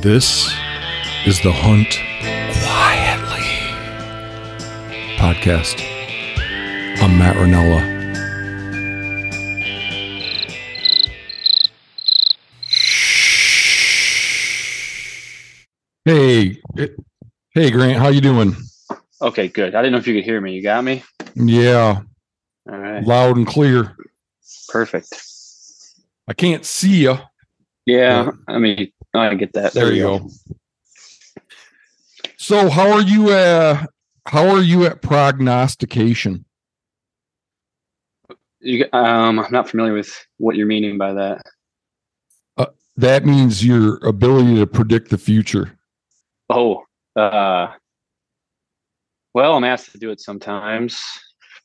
This is the Hunt Quietly podcast. I'm Matt Rinella. Hey, hey, Grant, how you doing? Okay, good. I didn't know if you could hear me. You got me? Yeah, All right. loud and clear. Perfect. I can't see you. Yeah, I mean, I get that. There you go. So, how are you? Uh, how are you at prognostication? You, um, I'm not familiar with what you're meaning by that. That means your ability to predict the future. Oh, uh, well, I'm asked to do it sometimes.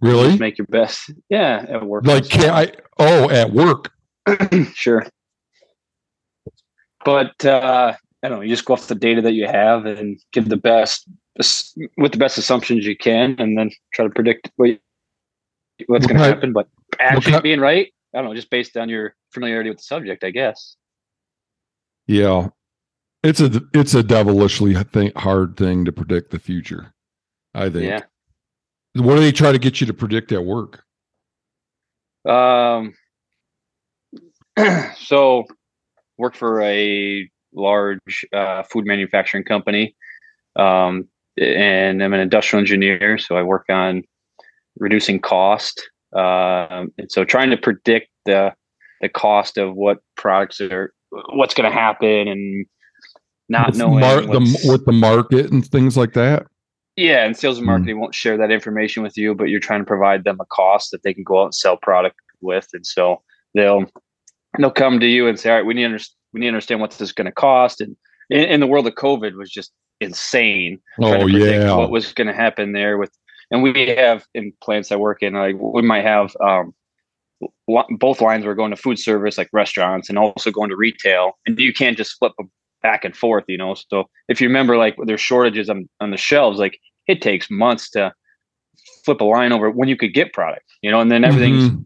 Really? Just make your best. Yeah, at work. Like, can I? Oh, at work. sure. But uh, I don't know. You just go off the data that you have and give the best with the best assumptions you can, and then try to predict what, what's What going to happen. But actually being right, I don't know, just based on your familiarity with the subject, I guess. Yeah, it's a it's a devilishly thing, hard thing to predict the future. I think. Yeah. What do they try to get you to predict at work? Um. so, work for a large uh, food manufacturing company, um, and I'm an industrial engineer. So I work on reducing cost, um, and so trying to predict the the cost of what products are, what's going to happen, and not With knowing mar- the, with the market and things like that. yeah, and sales and Hmm. marketing won't share that information with you, but you're trying to provide them a cost that they can go out and sell product with, and so they'll they'll come to you and say, "All right, we need to under- we need to understand what this is going to cost." And in, in the world of COVID was just insane. Oh to yeah. what was going to happen there with, and we have in plants I work in, like we might have um, both lines were going to food service, like restaurants, and also going to retail, and you can't just flip them back and forth, you know. So if you remember, like there's shortages on on the shelves, like it takes months to flip a line over when you could get product, you know, and then everything's Mhm.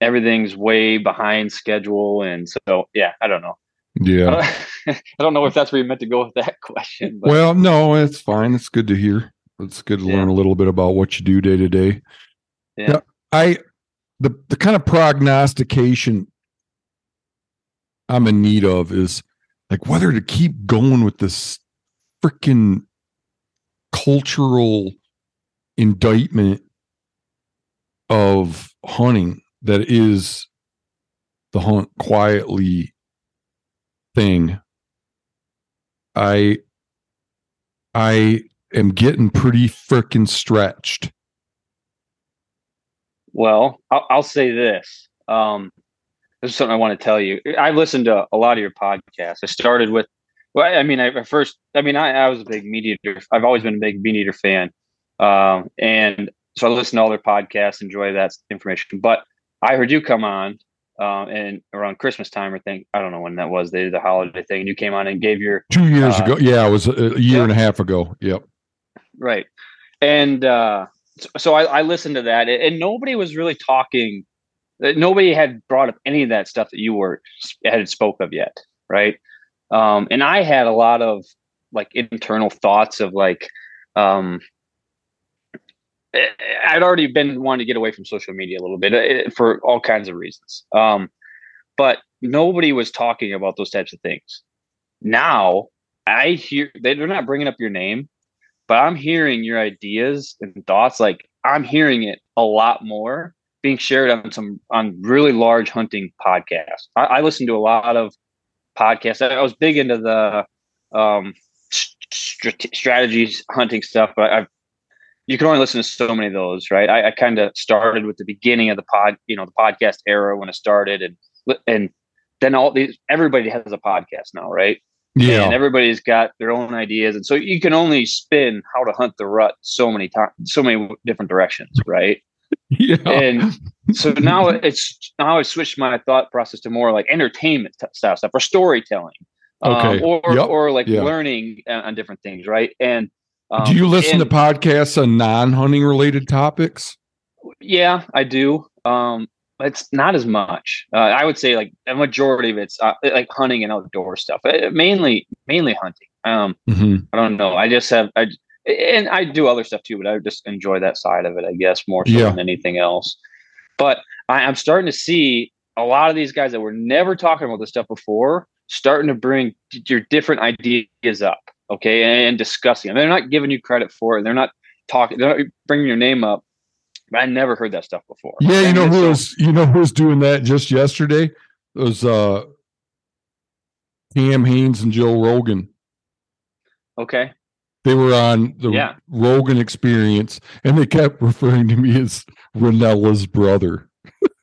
Everything's way behind schedule, and so yeah, I don't know. Yeah. I don't know if that's where you meant to go with that question, but Well, no, it's fine. It's good to hear. It's good to Yeah. learn a little bit about what you do day to day. Yeah. I the the kind of prognostication I'm in need of is like whether to keep going with this freaking cultural indictment of hunting that is the hunt quietly thing. I I am getting pretty freaking stretched. Well, I'll, I'll say this. Um, this is something I want to tell you. i've listened to a lot of your podcasts. I started with, well, I mean, I first, I mean, I, I was a big meat eater. I've always been a big MeatEater fan. Um, and so I listen to all their podcasts, enjoy that information. But I heard you come on, um, and around Christmas time, or think, I don't know when that was, they did the holiday thing, and you came on and gave your, Two years Uh, ago. Yeah, it was a, year yeah. and a half ago. Yep. right and uh so, so I, I listened to that and nobody was really talking uh, nobody had brought up any of that stuff that you were had spoke of yet right um and i had a lot of like internal thoughts of like um i'd already been wanting to get away from social media a little bit eh, for all kinds of reasons um but nobody was talking about those types of things now i hear they're not bringing up your name but I'm hearing your ideas and thoughts. Like I'm hearing it a lot more being shared on some on really large hunting podcasts. I, I listen to a lot of podcasts. I, was big into the um, strat- strategies hunting stuff, but I've you can only listen to so many of those, right? I, I kind of started with the beginning of the pod, you know, the podcast era when it started, and and then all these everybody has a podcast now, right? Yeah, and everybody's got their own ideas and so you can only spin how to hunt the rut so many times so many different directions right Yeah. and so now it's now i switched my thought process to more like entertainment style stuff or storytelling um, Okay. or Yep. or like Yeah. learning on, on different things right and um, do you listen and- to podcasts on non hunting related topics? yeah i do um it's not as much. Uh, I would say like a majority of it's uh, like hunting and outdoor stuff. Uh, mainly, mainly hunting. Um, hmm I don't know. I just have I and I do other stuff too, but I just enjoy that side of it, I guess, more so Yeah. than anything else. But I, I'm starting to see a lot of these guys that were never talking about this stuff before starting to bring your different ideas up, okay, and, and discussing them. They're not giving you credit for it. They're not talking. They're not bringing your name up. But I never heard that stuff before. Yeah, you And know who so- was you know who was doing that just yesterday? It was uh Cam Hanes and Joe Rogan. Okay. They were on the Yeah. Rogan experience and they kept referring to me as Rinella's brother.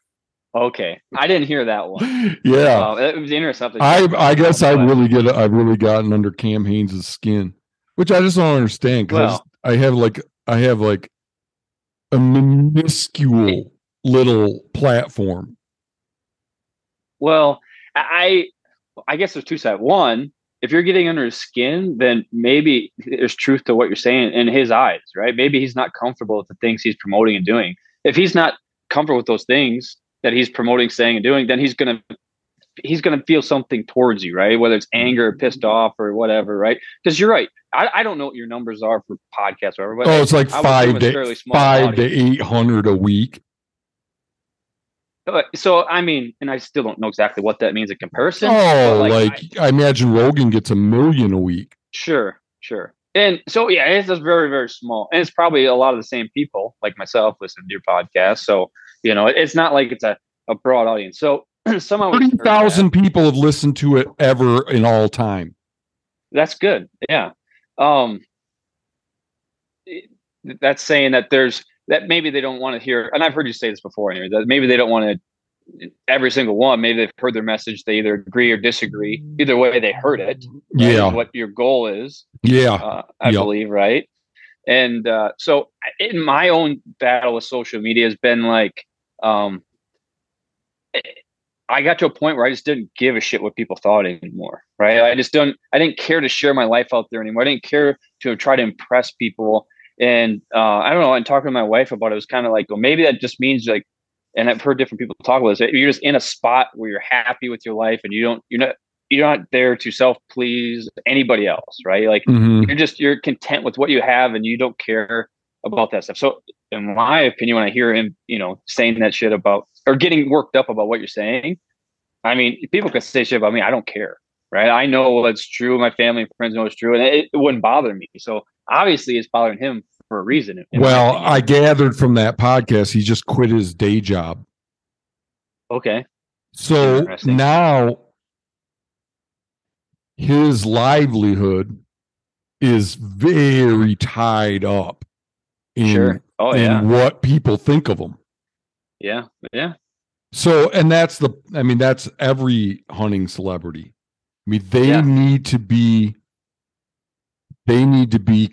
Okay. I didn't hear that one. yeah. Uh, it was interesting. I I guess I really get I've really gotten under Cam Hanes' skin, which I just don't understand because Well- I have like I have like a minuscule little platform. Well, I I guess there's two sides. One, if you're getting under his skin, then maybe there's truth to what you're saying in his eyes, right? Maybe he's not comfortable with the things he's promoting and doing. If he's not comfortable with those things that he's promoting, saying, and doing, then he's gonna he's gonna feel something towards you, right? Whether it's anger, or pissed mm-hmm. off, or whatever, right? Because you're right. I, I don't know what your numbers are for podcasts or whatever. But Oh, it's like I five to five to eight hundred a week. So I mean, and I still don't know exactly what that means in comparison. Oh, but, like, I- I, imagine Rogan gets a million a week. Sure, sure. And so yeah, it's just very, very small. And it's probably a lot of the same people like myself listen to your podcast. So, you know, it's not like it's a, a broad audience. So some of Thirty thousand people have listened to it ever in all time. that's good. Yeah. Um that's saying that there's that maybe they don't want to hear and I've heard you say this before anyway, that maybe they don't want to every single one, maybe they've heard their message, they either agree or disagree. Either way they heard it. Yeah, What your goal is. yeah, uh, I Yep. believe, right? And uh, so, in my own battle with social media has been like, um, I got to a point where I just didn't give a shit what people thought anymore, right? I just don't, I didn't care to share my life out there anymore. I didn't care to try to impress people. And uh, I don't know. And talking to my wife about it, it was kind of like, well, maybe that just means like, and I've heard different people talk about this. You're just in a spot where you're happy with your life, and you don't, you're not, you're not there to self please anybody else, right? Like Mhm. you're just you're content with what you have and you don't care about that stuff. So in my opinion, when I hear him, you know, saying that shit about or getting worked up about what you're saying, I mean, people can say shit about me. I don't care. Right. I know what's true. My family and friends know it's true. And it, it wouldn't bother me. So obviously it's bothering him for a reason. Well. I gathered from that podcast he just quit his day job. okay. So now his livelihood is very tied up in, Sure. Oh in yeah. what people think of him. Yeah. Yeah. So, and that's the, I mean, that's every hunting celebrity. I mean, they Yeah. need to be, they need to be,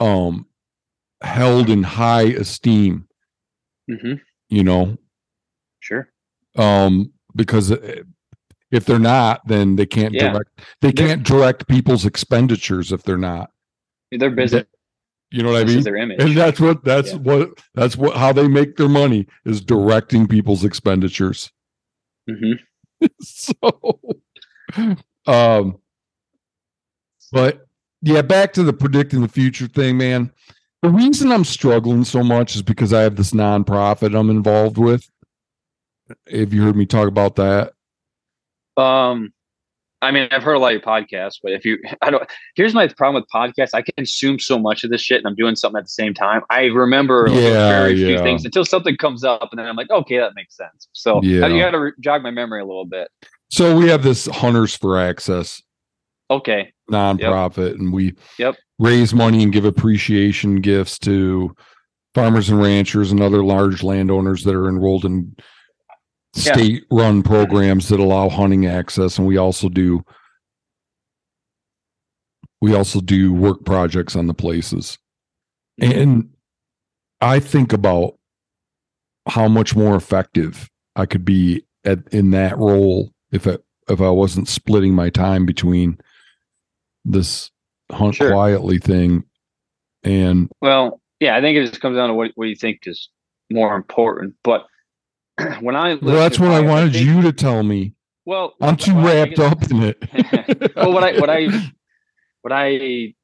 um, held in high esteem, hmm you know, Sure. um, because uh, if they're not, then they can't Yeah. direct, they They're- can't direct people's expenditures if they're not. Their business You know what I is mean? their image. And that's what that's Yeah. what that's what how they make their money is directing people's expenditures. hmm so um but yeah back to the predicting the future thing man the reason i'm struggling so much is because i have this nonprofit i'm involved with have you heard me talk about that Um, I mean, I've heard a lot of your podcasts, but if you, I don't. Here's my problem with podcasts: I consume so much of this shit, and I'm doing something at the same time. I remember like, Yeah, very few things until something comes up, and then I'm like, okay, that makes sense. So Yeah. you got to re- jog my memory a little bit. so we have this hunters for access Okay, nonprofit and we Yep. raise money and give appreciation gifts to farmers and ranchers and other large landowners that are enrolled in Yeah. state run programs that allow hunting access and we also do we also do work projects on the places mm-hmm. and i think about how much more effective i could be at in that role if it if i wasn't splitting my time between this hunt Sure. quietly thing and well, yeah, I think it just comes down to what what you think is more important. But when I Well, that's what I wanted you to tell me. Well, I'm too I wrapped up in it. well, what I what I what I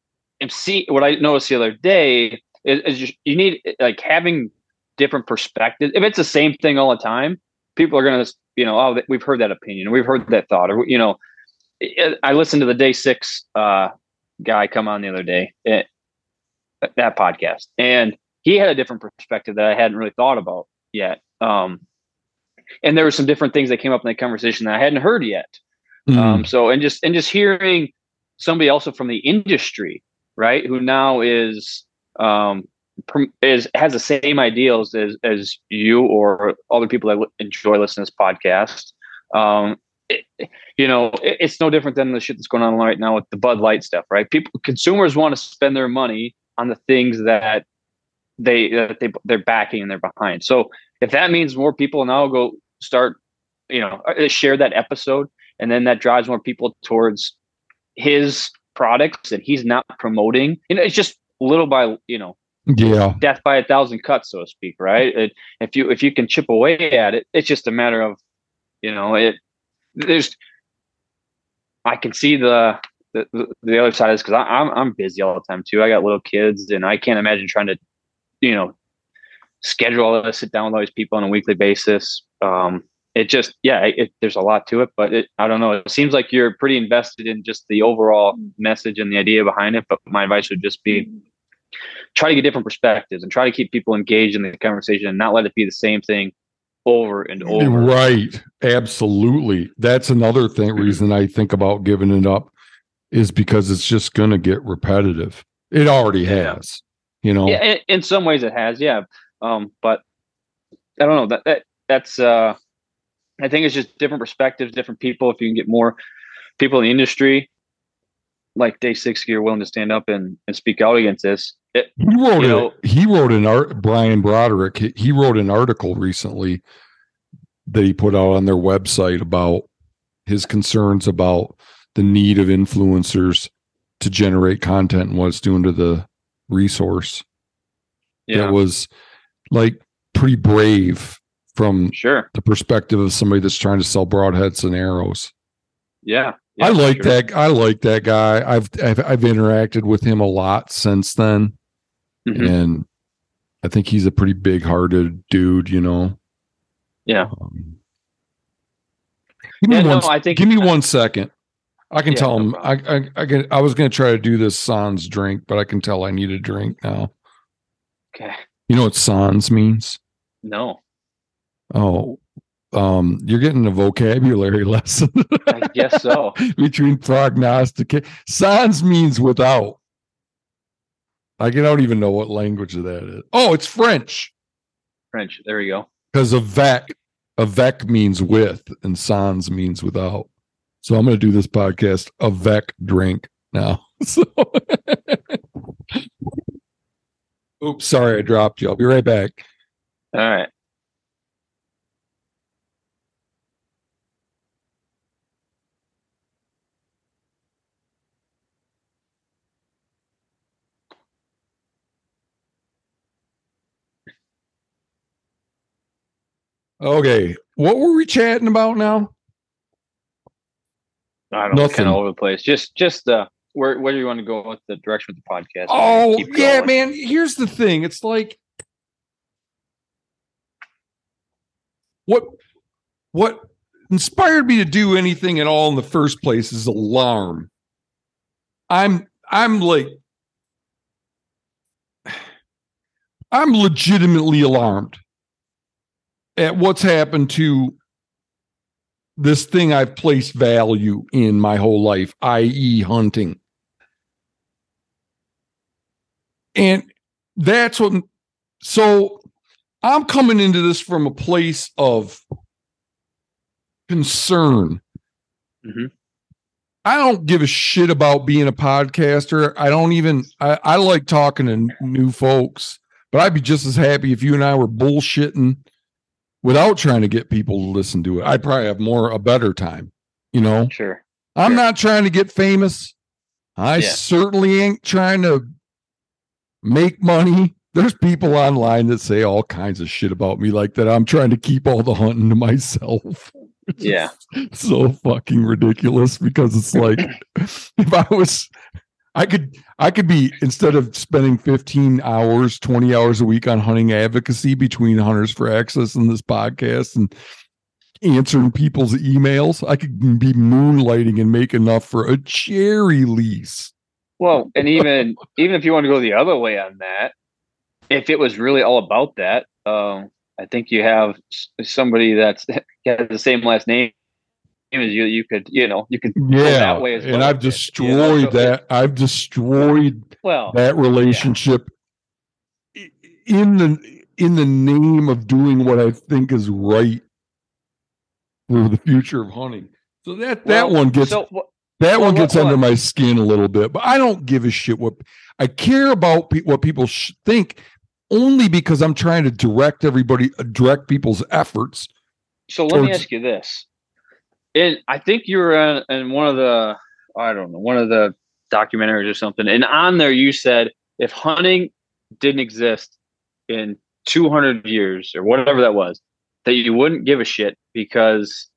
am see what I noticed the other day is, is just, you need like having different perspectives. If it's the same thing all the time, people are gonna you know oh we've heard that opinion, we've heard that thought, or you know. I- listened to the day six uh, guy come on the other day, eh, that podcast, and he had a different perspective that I hadn't really thought about yet. Um, and there were some different things that came up in that conversation that I hadn't heard yet. Mm. Um, so and just and just hearing somebody also from the industry, right, who now is um, is has the same ideals as as you or other people that enjoy listening to this podcast. Um, it, you know, it, it's no different than the shit that's going on right now with the Bud Light stuff, right? People, consumers want to spend their money on the things that they that they they're backing and they're behind. So if that means more people now go start, you know, uh, share that episode, and then that drives more people towards his products, and he's not promoting. You know, it's just little by you know yeah. death by a thousand cuts, so to speak, right? It, if you if you can chip away at it, it's just a matter of, you know, it. There's, I can see the the, the other side is because I'm I'm busy all the time too. I got little kids, and I can't imagine trying to, you know, schedule all this, sit down with all these people on a weekly basis. Um, it just yeah, it, there's a lot to it, but it, I don't know. It seems like you're pretty invested in just the overall message and the idea behind it. But my advice would just be try to get different perspectives and try to keep people engaged in the conversation and not let it be the same thing over and over. Right. Absolutely. That's another thing reason I think about giving it up is because it's just going to get repetitive. It already has, you know. Yeah, in some ways it has, yeah. Um, but I don't know that, that that's uh, I think it's just different perspectives, different people. If you can get more people in the industry, like Day Six, you're willing to stand up and, and speak out against this. It, He wrote You a, he wrote an art Brian Broderick he, he wrote an article recently that he put out on their website about his concerns about the need of influencers to generate content and what it's doing to the resource. yeah, That was like pretty brave from sure, the perspective of somebody that's trying to sell broadheads and arrows. yeah. I like sure. that. I like that guy. I've, I've I've interacted with him a lot since then, Mhm. and I think he's a pretty big-hearted dude. You know. Yeah. Um, give me Yeah, no, one. I think give me one second. I can Yeah, tell no him. I, I I can. I was going to try to do this sans drink, but I can tell I need a drink now. Okay, You know what sans means? no, Oh, um, you're getting a vocabulary lesson. I guess so. between prognosticate. Sans means without. I don't even know what language that is. Oh, it's French French. There you go. because avec, avec means with, and sans means without. So I'm going to do this podcast avec drink now. So, oops, sorry, I dropped you. I'll be right back. All right. Okay, what were we chatting about now? I don't know, kind of over the place. Just, just uh, where where do you want to go with the direction of the podcast? Oh, yeah, man. Here's the thing. It's like what what inspired me to do anything at all in the first place is alarm. I'm I'm like I'm legitimately alarmed at what's happened to this thing I've placed value in my whole life, i.e., hunting. And that's what, so I'm coming into this from a place of concern. Mhm. I don't give a shit about being a podcaster. I don't even, I, I like talking to new folks, but I'd be just as happy if you and I were bullshitting without trying to get people to listen to it. I'd probably have more, a better time, you know? Sure. I'm Sure. not trying to get famous. I Yeah. certainly ain't trying to make money. there's people online that say all kinds of shit about me like that. I'm trying to keep all the hunting to myself. Yeah. so fucking ridiculous because it's like if I was I could I could be instead of spending 15 hours, 20 hours a week on hunting advocacy between Hunters for Access and this podcast and answering people's emails, I could be moonlighting and make enough for a cherry lease. Well, and even even if you want to go the other way on that, if it was really all about that, um, I think you have somebody that's has the same last name as you. You could, you know, you could yeah, that way as well. And I've destroyed you know? so that. I've destroyed well that relationship yeah. in the in the name of doing what I think is right for the future of hunting. So that that well, one gets so, that well, one gets what, under my skin a little bit, but I don't give a shit what I care about. Pe- what people sh- think only because I'm trying to direct everybody, uh, direct people's efforts. So let towards- me ask you this: and I think you were in, in one of the, I don't know, one of the documentaries or something, and on there you said if hunting didn't exist in 200 years or whatever that was, that you wouldn't give a shit because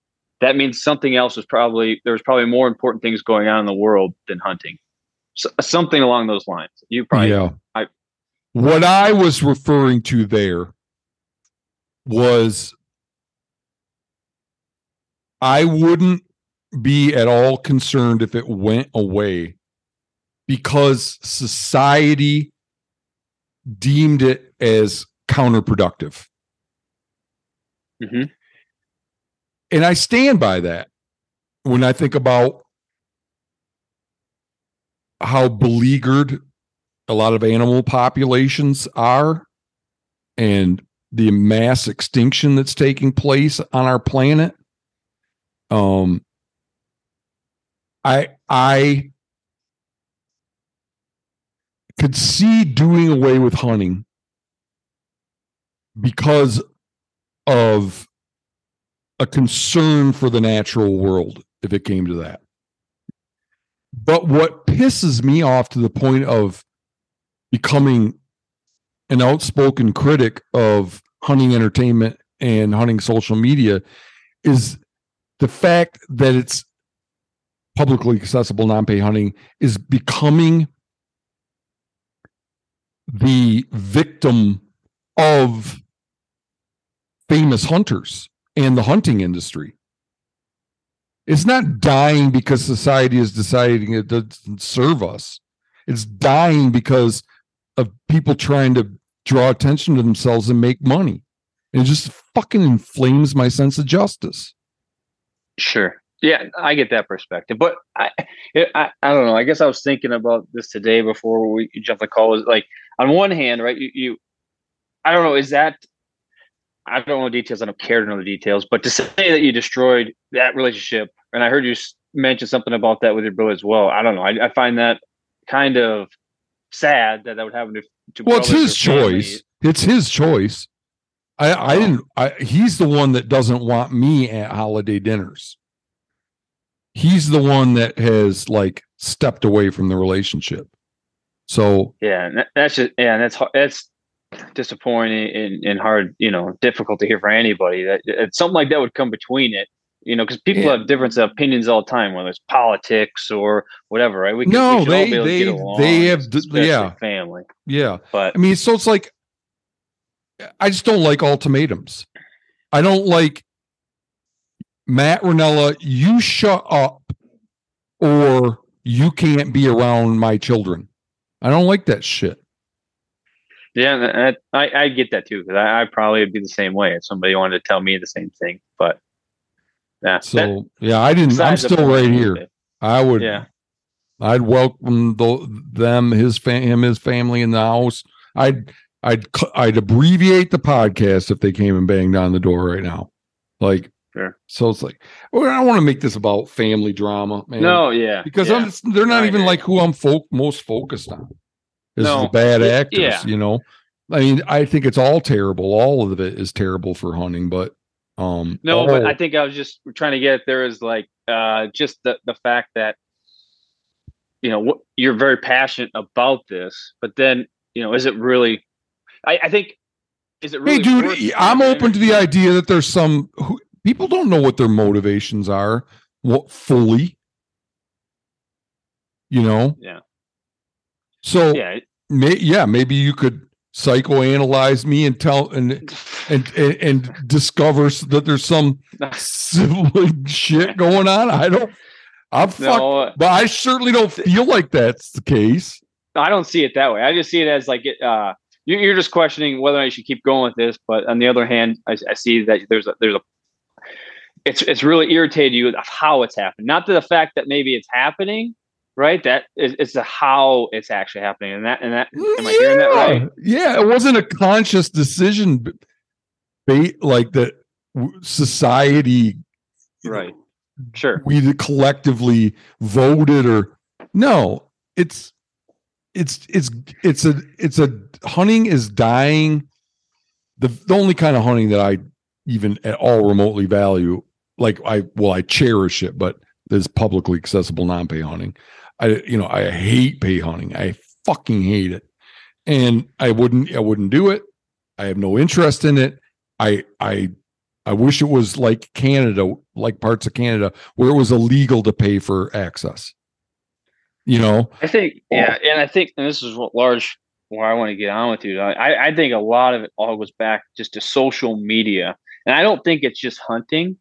that means something else was probably there was probably more important things going on in the world than hunting. So, something along those lines. You probably yeah. I, what I was referring to there was I wouldn't be at all concerned if it went away because society deemed it as counterproductive. Mm-hmm. And I stand by that when I think about how beleaguered a lot of animal populations are and the mass extinction that's taking place on our planet. Um, I I could see doing away with hunting because of a concern for the natural world if it came to that. But what pisses me off to the point of becoming an outspoken critic of hunting entertainment and hunting social media is the fact that it's publicly accessible non-pay hunting is becoming the victim of famous hunters and the hunting industry. It's not dying because society is deciding it doesn't serve us. It's dying because of people trying to draw attention to themselves and make money. And it just fucking inflames my sense of justice. Sure. Yeah, I get that perspective, but I, I, I don't know. I guess I was thinking about this today before we jumped the call. Is like on one hand, right? You, you, I don't know. Is that I don't know the details. I don't care to know the details. But to say that you destroyed that relationship, and I heard you mention something about that with your brother as well. I don't know. I, I find that kind of sad that that would happen to. to well, it's his choice. It's his choice. I, I oh. didn't. I, he's the one that doesn't want me at holiday dinners. He's the one that has like stepped away from the relationship. So yeah, that's just yeah, that's that's disappointing and, and hard, you know, difficult to hear for anybody. That something like that would come between it, you know, because people yeah. have different opinions all the time, whether it's politics or whatever, right? We can, no, we they they along, they have yeah family, yeah. But I mean, so it's like I just don't like ultimatums. I don't like Matt Rinella. You shut up, or you can't be around my children. I don't like that shit. Yeah, I, I get that too because I, I probably would be the same way if somebody wanted to tell me the same thing. But yeah, so that, yeah, I didn't. I'm still right here. I would. Yeah, I'd welcome the, them, his fam, him, his family in the house. I'd I'd I'd abbreviate the podcast if they came and banged on the door right now. Like, sure. so it's like, well, I don't want to make this about family drama, man. No, yeah, because yeah. they're not even like who I'm folk most focused on is no, the bad actors, yeah. you know. I mean, I think it's all terrible. All of it is terrible for hunting, but um No, all, but I think I was just trying to get there is like uh just the the fact that you know you're very passionate about this, but then, you know, is it really I, I think is it really hey, dude, I'm open to the idea that there's some who, people don't know what their motivations are what fully. You know, Yeah. So Yeah. may, yeah, maybe you could psychoanalyze me and tell and and and, and discover that there's some sibling shit going on. I don't. I'm fucked, but I certainly don't feel like that's the case. I don't see it that way. I just see it as like it, uh, you, you're just questioning whether I should keep going with this. But on the other hand, I, I see that there's a there's a it's it's really irritated you of how it's happened, not to the fact that maybe it's happening, right? That is it's the how it's actually happening, and that and that am I hearing that right? Yeah, it wasn't a conscious decision, b- ba- like that. Society, you know, Right. Sure. we collectively voted, or no, it's it's it's it's a it's a hunting is dying. The the only kind of hunting that I even at all remotely value, like I well, I cherish it, but there's publicly accessible non-pay hunting. I you know I hate pay hunting. I fucking hate it, and I wouldn't I wouldn't do it. I have no interest in it. I I I wish it was like Canada, like parts of Canada, where it was illegal to pay for access. You know, I think, yeah, and I think, and this is what large where I want to get on with you. I, I think a lot of it all goes back just to social media, and I don't think it's just hunting.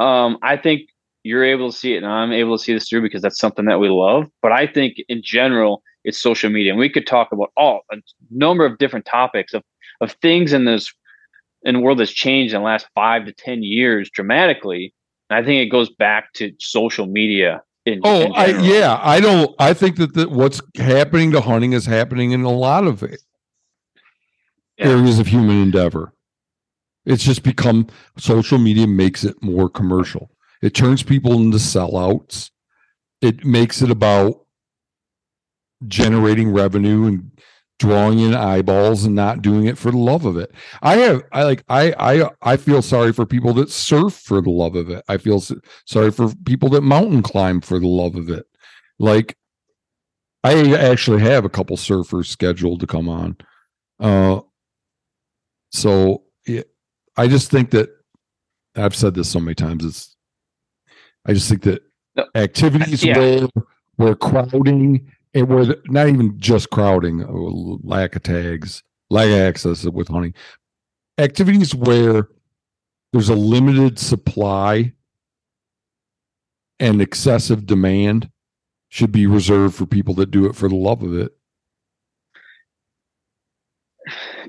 Um, I think you're able to see it, and I'm able to see this through because that's something that we love. But I think in general, it's social media, and we could talk about all a number of different topics of of things in this in the world that's changed in the last five to ten years dramatically. And I think it goes back to social media. In, Oh, in I yeah, I don't. I think that the, what's happening to hunting is happening in a lot of it, Yeah. areas of human endeavor. It's just become social media makes it more commercial. It turns people into sellouts. It makes it about generating revenue and drawing in eyeballs and not doing it for the love of it. I have I like I I I feel sorry for people that surf for the love of it. I feel sorry for people that mountain climb for the love of it. Like I actually have a couple surfers scheduled to come on. Uh so it, I just think that I've said this so many times it's I just think that No, activities yeah. where where crowding and where the, not even just crowding, uh, lack of tags, lack of access with hunting, activities where there's a limited supply and excessive demand should be reserved for people that do it for the love of it.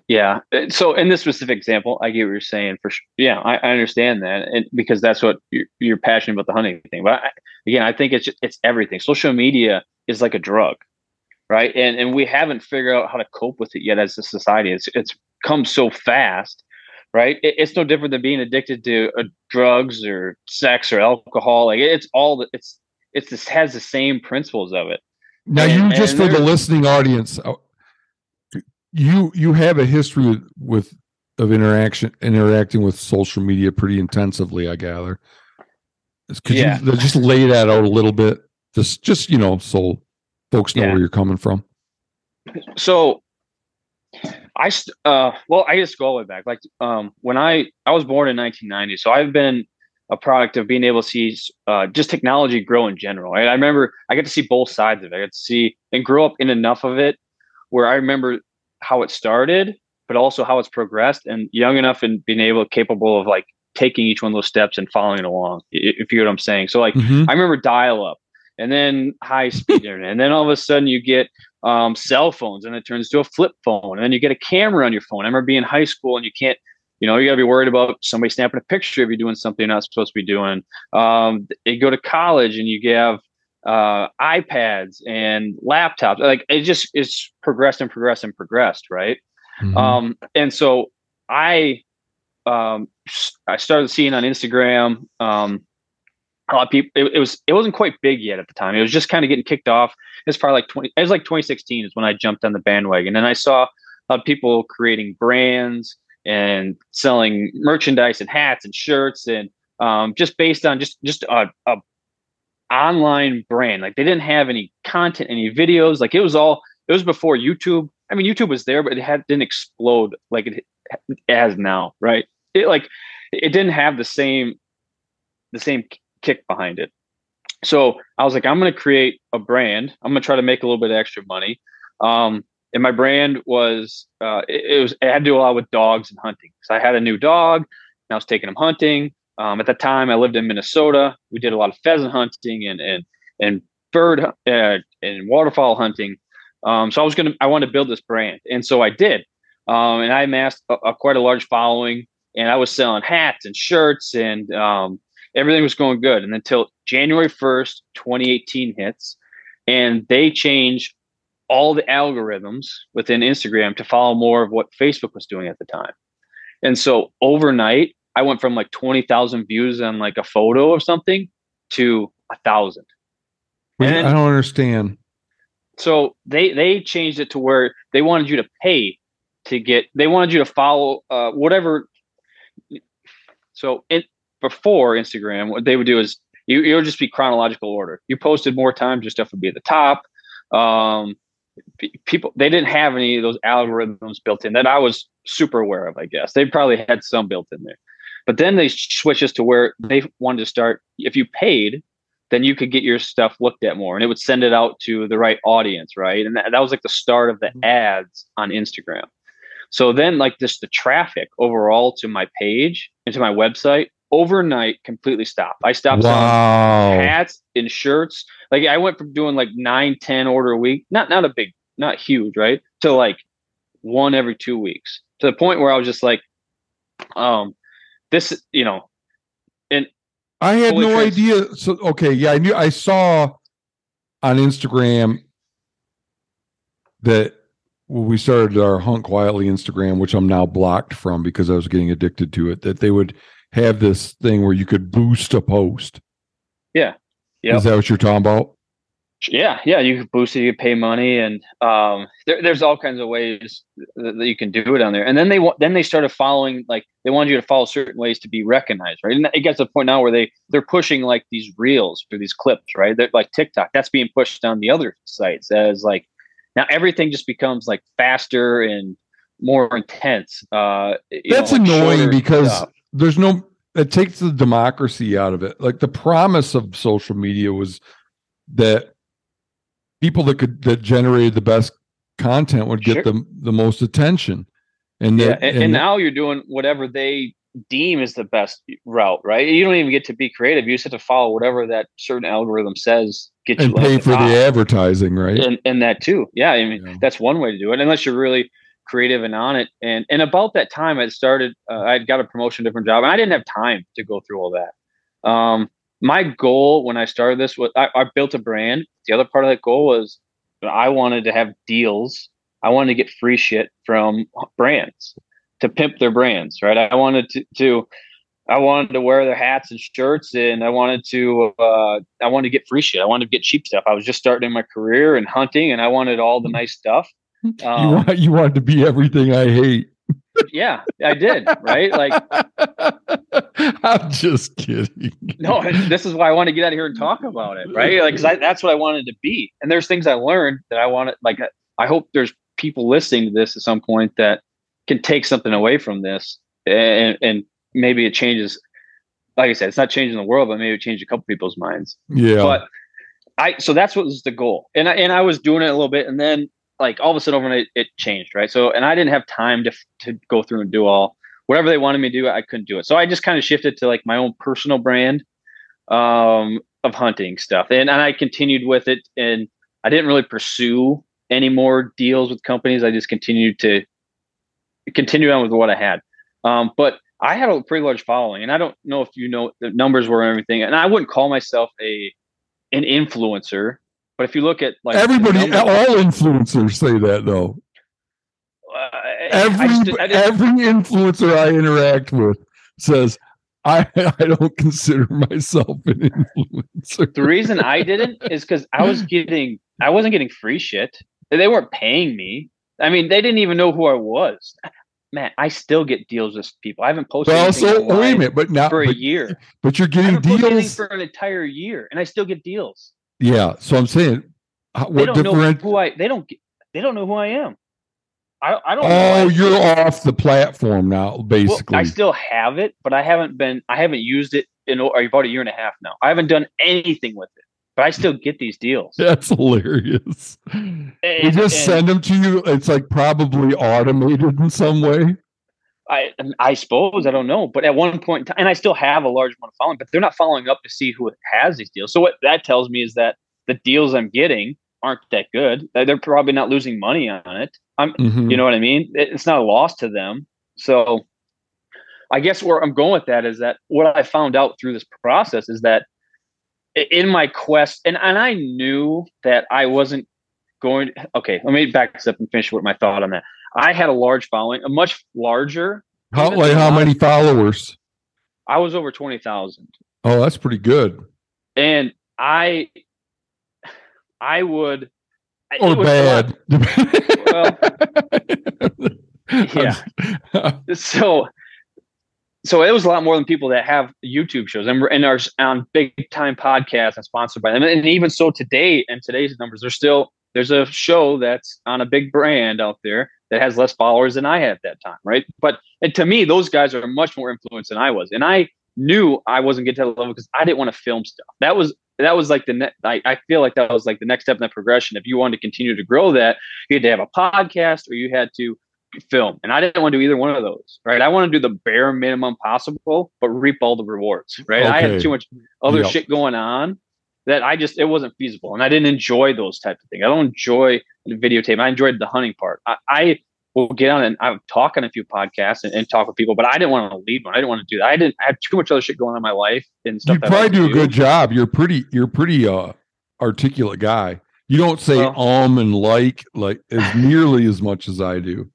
Yeah. Uh, So in this specific example, I get what you're saying for sure. Yeah, I, I understand that, and because that's what you're, you're passionate about the hunting thing. But I, again, I think it's it's everything. Social media is like a drug, right? And and we haven't figured out how to cope with it yet as a society. It's it's come so fast, right? It, it's no different than being addicted to uh, drugs or sex or alcohol. Like it's all the, it's it's this has the same principles of it. Now, And- you just for the listening audience, uh, you you have a history with, of interaction interacting with social media pretty intensively. I gather. Could Yeah. you just lay that out a little bit? Just just you know, so folks know Yeah. where you're coming from. so I st- uh well I just go all the way back like um when I I was born in 1990 so I've been a product of being able to see uh, just technology grow in general. Right? I remember I got to see both sides of it. I got to see and grow up in enough of it where I remember how it started, but also how it's progressed, and young enough and being able capable of like taking each one of those steps and following it along. If you know what I'm saying. So like Mhm. I remember dial up and then high speed internet. And then all of a sudden you get um, cell phones and it turns to a flip phone. And then you get a camera on your phone. I remember being in high school and you can't, you know, you got to be worried about somebody snapping a picture of you're doing something you're not supposed to be doing. Um, you go to college and you have uh, iPads and laptops. Like it just it's progressed and progressed and progressed, right? Mhm. Um, and so I um, I started seeing on Instagram um, a lot of people. It, it was it wasn't quite big yet at the time. It was just kind of getting kicked off. It's probably like twenty. It was like 2016 is when I jumped on the bandwagon, and I saw people creating brands and selling merchandise and hats and shirts and um, just based on just just a, a online brand. Like they didn't have any content, any videos. Like it was all. It was before YouTube I mean, YouTube was there, but it had didn't explode like it has now, right? It like it didn't have the same the same kick behind it. So I was like, I'm going to create a brand. I'm going to try to make a little bit of extra money. Um, and my brand was uh, it, it, was it had to do a lot with dogs and hunting. So I had a new dog, and I was taking him hunting. Um, at the time, I lived in Minnesota. We did a lot of pheasant hunting and and and bird uh, and waterfowl hunting. Um, so I was gonna I wanted to build this brand, and so I did. Um, and I amassed a, a, quite a large following, and I was selling hats and shirts, and um, everything was going good. And until January first, 2018 hits, and they changed all the algorithms within Instagram to follow more of what Facebook was doing at the time. And so overnight, I went from like 20,000 views on like a photo or something to a thousand. I don't understand. So they they changed it to where they wanted you to pay to get. They wanted you to follow uh, whatever. So it before Instagram, what they would do is you it would just be chronological order. You posted more times, your stuff would be at the top. Um, people they didn't have any of those algorithms built in that I was super aware of. I guess they probably had some built in there, but then they switched us to where they wanted to start. If you paid, then you could get your stuff looked at more, and it would send it out to the right audience, right? And that, that was like the start of the mm-hmm. ads on Instagram. So then, like just the traffic overall to my page and to my website overnight completely stopped. I stopped wow. selling hats and shirts. Like I went from doing like nine, 10 order a week, not not a big, not huge, right? To like one every two weeks. To the point where I was just like, um, this, you know, and I had no trans- idea. So okay, yeah, I knew I saw on Instagram that when we started our hunt quietly Instagram, which I'm now blocked from because I was getting addicted to it, that they would have this thing where you could boost a post. Yeah. Yeah. Is that what you're talking about? Yeah, yeah, you can boost it, you pay money, and um, there, there's all kinds of ways that, you can do it on there. And then they then they started following like they wanted you to follow certain ways to be recognized, right? And it gets to the point now where they they're pushing like these reels or these clips, right? They're like TikTok. That's being pushed on the other sites as like now everything just becomes like faster and more intense. Uh, That's know, like annoying because stuff there's no it takes the democracy out of it. Like the promise of social media was that people that could that generated the best content would get sure. the the most attention. And yeah, that, and, and, and now you're doing whatever they deem is the best route, right? You don't even get to be creative. You just have to follow whatever that certain algorithm says. Get and pay for the advertising, right? And, and that too. Yeah, I mean yeah. that's one way to do it. Unless you're really creative and on it. And and about that time, I started. Uh, I got a promotion, different job, and I didn't have time to go through all that. Um, my goal when I started this was I, I built a brand. The other part of that goal was I wanted to have deals. I wanted to get free shit from brands to pimp their brands, right? I wanted to, to I wanted to wear their hats and shirts, and I wanted to uh, I wanted to get free shit. I wanted to get cheap stuff. I was just starting my career and hunting, and I wanted all the nice stuff. Um, you want you wanted to be everything I hate. Yeah, I did. Right? Like, I'm just kidding. No, this is why I want to get out of here and talk about it. Right? Like, because that's what I wanted to be. And there's things I learned that I wanted. Like, I hope there's people listening to this at some point that can take something away from this, and and maybe it changes. Like I said, it's not changing the world, but maybe it changed a couple people's minds. Yeah. But I so that's what was the goal, and I and I was doing it a little bit, and then like all of a sudden overnight it changed, right? So, and I didn't have time to to go through and do all whatever they wanted me to do. I couldn't do it, so I just kind of shifted to like my own personal brand um, of hunting stuff, and and I continued with it, and I didn't really pursue any more deals with companies. I just continued to continue on with what I had, um, but I had a pretty large following, and I don't know if you know the numbers were and everything, and I wouldn't call myself a an influencer but if you look at like everybody, all influencers say that though. Uh, every I just, I every influencer I interact with says I I don't consider myself an influencer. The reason I didn't is because I was getting I wasn't getting free shit. They weren't paying me. I mean, they didn't even know who I was. Man, I still get deals with people. I haven't posted. Well, so wait a minute, but now for a year. But you're getting deals for an entire year, and I still get deals. Yeah. So I'm saying, what they don't different- know who I. They don't. They don't know who I am. I, I don't. Oh, you're off the platform now, basically. Well, I still have it, but I haven't been. I haven't used it in about a year and a half now. I haven't done anything with it, but I still get these deals. That's hilarious. And, we just and, send them to you. It's like probably automated in some way. I I suppose I don't know, but at one point, and I still have a large amount of following, but they're not following up to see who has these deals. So what that tells me is that the deals I'm getting aren't that good. They're probably not losing money on it. I'm, mm-hmm. you know what I mean? It's not a loss to them. So I guess where I'm going with that is that what I found out through this process is that in my quest, and, and I knew that I wasn't going. Okay, let me back this up and finish with my thought on that. I had a large following, a much larger. How like how many followers? I was over twenty thousand. Oh, that's pretty good. And I I would or bad. well, yeah. so, so it was a lot more than people that have YouTube shows and, and are on big time podcasts and sponsored by them. And even so, today and today's numbers, there's still there's a show that's on a big brand out there that has less followers than I had at that time, right? But and to me, those guys are much more influenced than I was, and I knew I wasn't getting to that level because I didn't want to film stuff. That was that was like the next I, I feel like that was like the next step in that progression if you wanted to continue to grow that you had to have a podcast or you had to film and i didn't want to do either one of those right i want to do the bare minimum possible but reap all the rewards right okay. i had too much other yep. shit going on that i just it wasn't feasible and i didn't enjoy those types of things i don't enjoy the videotape i enjoyed the hunting part i, I will get on and I talk on a few podcasts and, and, talk with people, but I didn't want to lead one. I didn't want to do that. I didn't I have too much other shit going on in my life and stuff. You probably do a good job. You're pretty you're pretty uh articulate guy. You don't say well, um and like like as nearly as much as I do.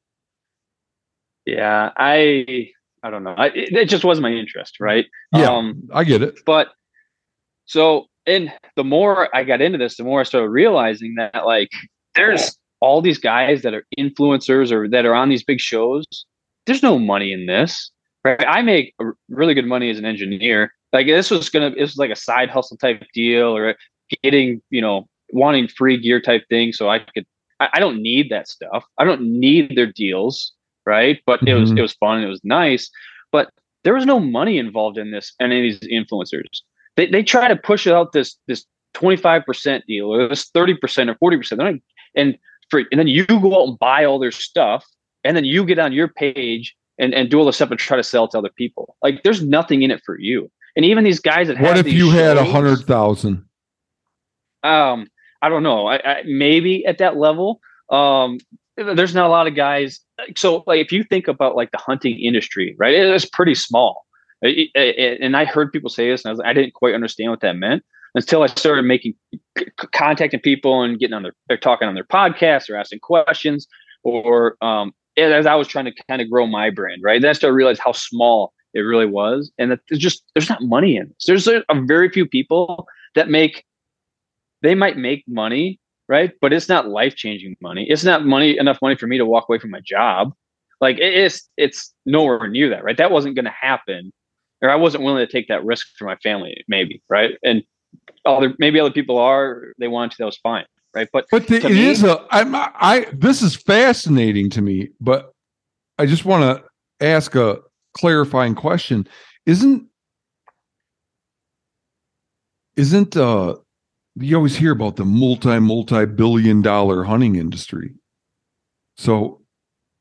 Yeah, I I don't know. I, it, it, just wasn't my interest, right? Yeah, um, I get it. But so, and the more I got into this, the more I started realizing that like there's all these guys that are influencers or that are on these big shows, there's no money in this. Right? I make really good money as an engineer. Like this was gonna, this was like a side hustle type deal or getting, you know, wanting free gear type thing. So I could, I, I don't need that stuff. I don't need their deals, right? But mm-hmm. it was, it was fun. It was nice. But there was no money involved in this. Any of these influencers, they they try to push out this this 25% deal or this 30% or 40%. They're not, and for and then you go out and buy all their stuff and then you get on your page and, and do all the stuff and try to sell it to other people. Like there's nothing in it for you. And even these guys that what if you shows, had a hundred thousand? Um i don't know. I, I, maybe at that level. Um there's not a lot of guys so like if you think about like the hunting industry right it is pretty small it, it, and i heard people say this and I, was, I didn't quite understand what that meant until I started making contacting people and getting on their, they're talking on their podcasts or asking questions or um, as I was trying to kind of grow my brand, right? Then I started realize how small it really was, and that there's just there's not money in this. There's a, a very few people that make they might make money, right? But it's not life changing money. It's not money enough money for me to walk away from my job. Like it's it's nowhere near that, right? That wasn't going to happen, or I wasn't willing to take that risk for my family, maybe, right? And other maybe other people are they want to that was fine right? But but the, it me, is a I'm, i this is fascinating to me but i just want to ask a clarifying question. Isn't isn't uh you always hear about the multi multi billion dollar hunting industry. So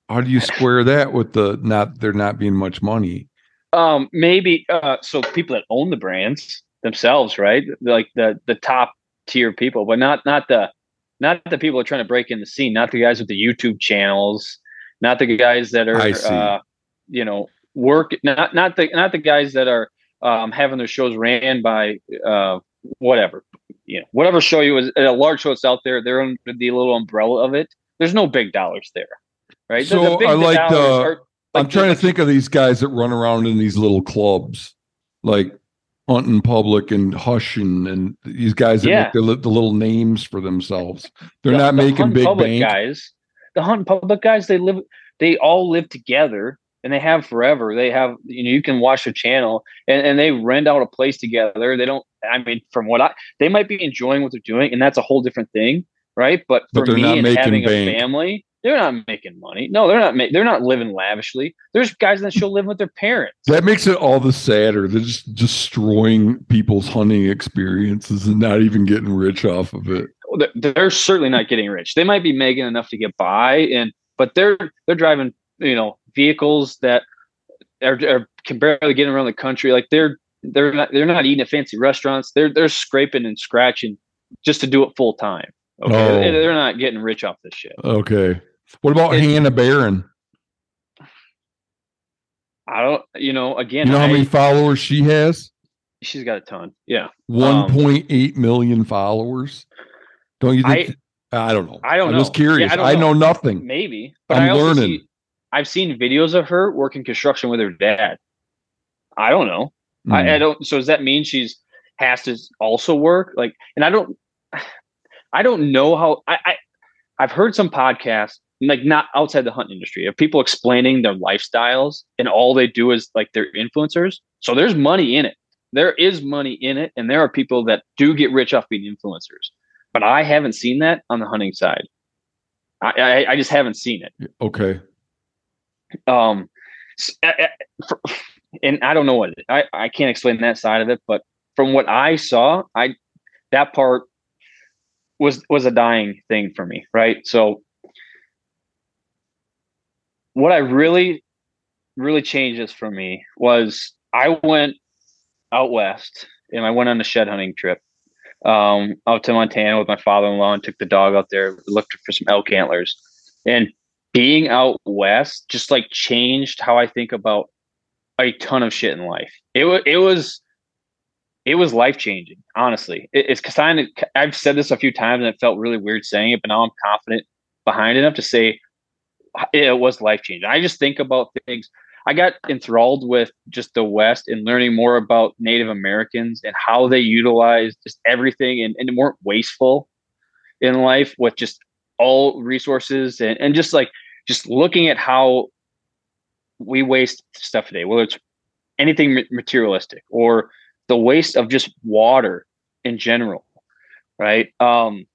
how do you square that with the not there not being much money um maybe uh so people that own the brands themselves, right? Like the the top tier people, but not not the not the people that are trying to break in the scene, not the guys with the YouTube channels, not the guys that are uh, you know work not not the not the guys that are um, having their shows ran by uh, whatever you know whatever show you is a large show that's out there. They're under the little umbrella of it. There's no big dollars there, right? So the, the I like the. Are, like I'm trying to think of these guys that run around in these little clubs, like Hunting Public and Hush and, and these guys that yeah. make the, the, little names for themselves. They're the, not the making big public bank. guys. The Hunting Public guys, they live, they all live together and they have forever. They have, you know, you can watch a channel and, and they rent out a place together. They don't, I mean, from what I, they might be enjoying what they're doing and that's a whole different thing. Right. But for but me and having bank. a family, they're not making money. No, they're not. Ma- they're not living lavishly. There's guys that show live with their parents. That makes it all the sadder. They're just destroying people's hunting experiences and not even getting rich off of it. Oh, they're, they're certainly not getting rich. They might be making enough to get by, and but they're they're driving you know vehicles that are, are can barely get around the country. Like they're they're not they're not eating at fancy restaurants. They're they're scraping and scratching just to do it full time. Okay, Oh. They- they're not getting rich off this shit. Okay. What about It- Hannah Barron? I don't, you know, again, You know how many followers she has? she's got a ton. Yeah, One point eight million followers. Don't you think? I, don't know. I don't I'm know. just curious. Yeah, I I know. know nothing. maybe, but I'm I learning. see, I've seen videos of her working construction with her dad. I don't know. I, I Mm. don't. So does that mean she's has to also work? Like, and I don't. I don't know how. I, I I've heard some podcasts, like not outside the hunt industry, of people explaining their lifestyles, and all they do is like they're influencers. So there's money in it. There is money in it, and there are people that do get rich off being influencers. But I haven't seen that on the hunting side. I I, I just haven't seen it okay. um s- a- a- for- and i don't know what i i can't explain that side of it but from what i saw i that part was was a dying thing for me right so what i really really changed this for me was i went out west and i went on a shed hunting trip um out to montana with my father-in-law and took the dog out there looked for some elk antlers and being out west just like changed how I think about a ton of shit in life. It was it was it was life changing. Honestly, it, it's kind of I've said this a few times and it felt really weird saying it, but now I'm confident behind enough to say it was life changing. I just think about things. I got enthralled with just the West and learning more about Native Americans and how they utilize just everything and, and weren't wasteful in life with just all resources and, and just like just looking at how we waste stuff today, whether it's anything materialistic or the waste of just water in general, right? Um,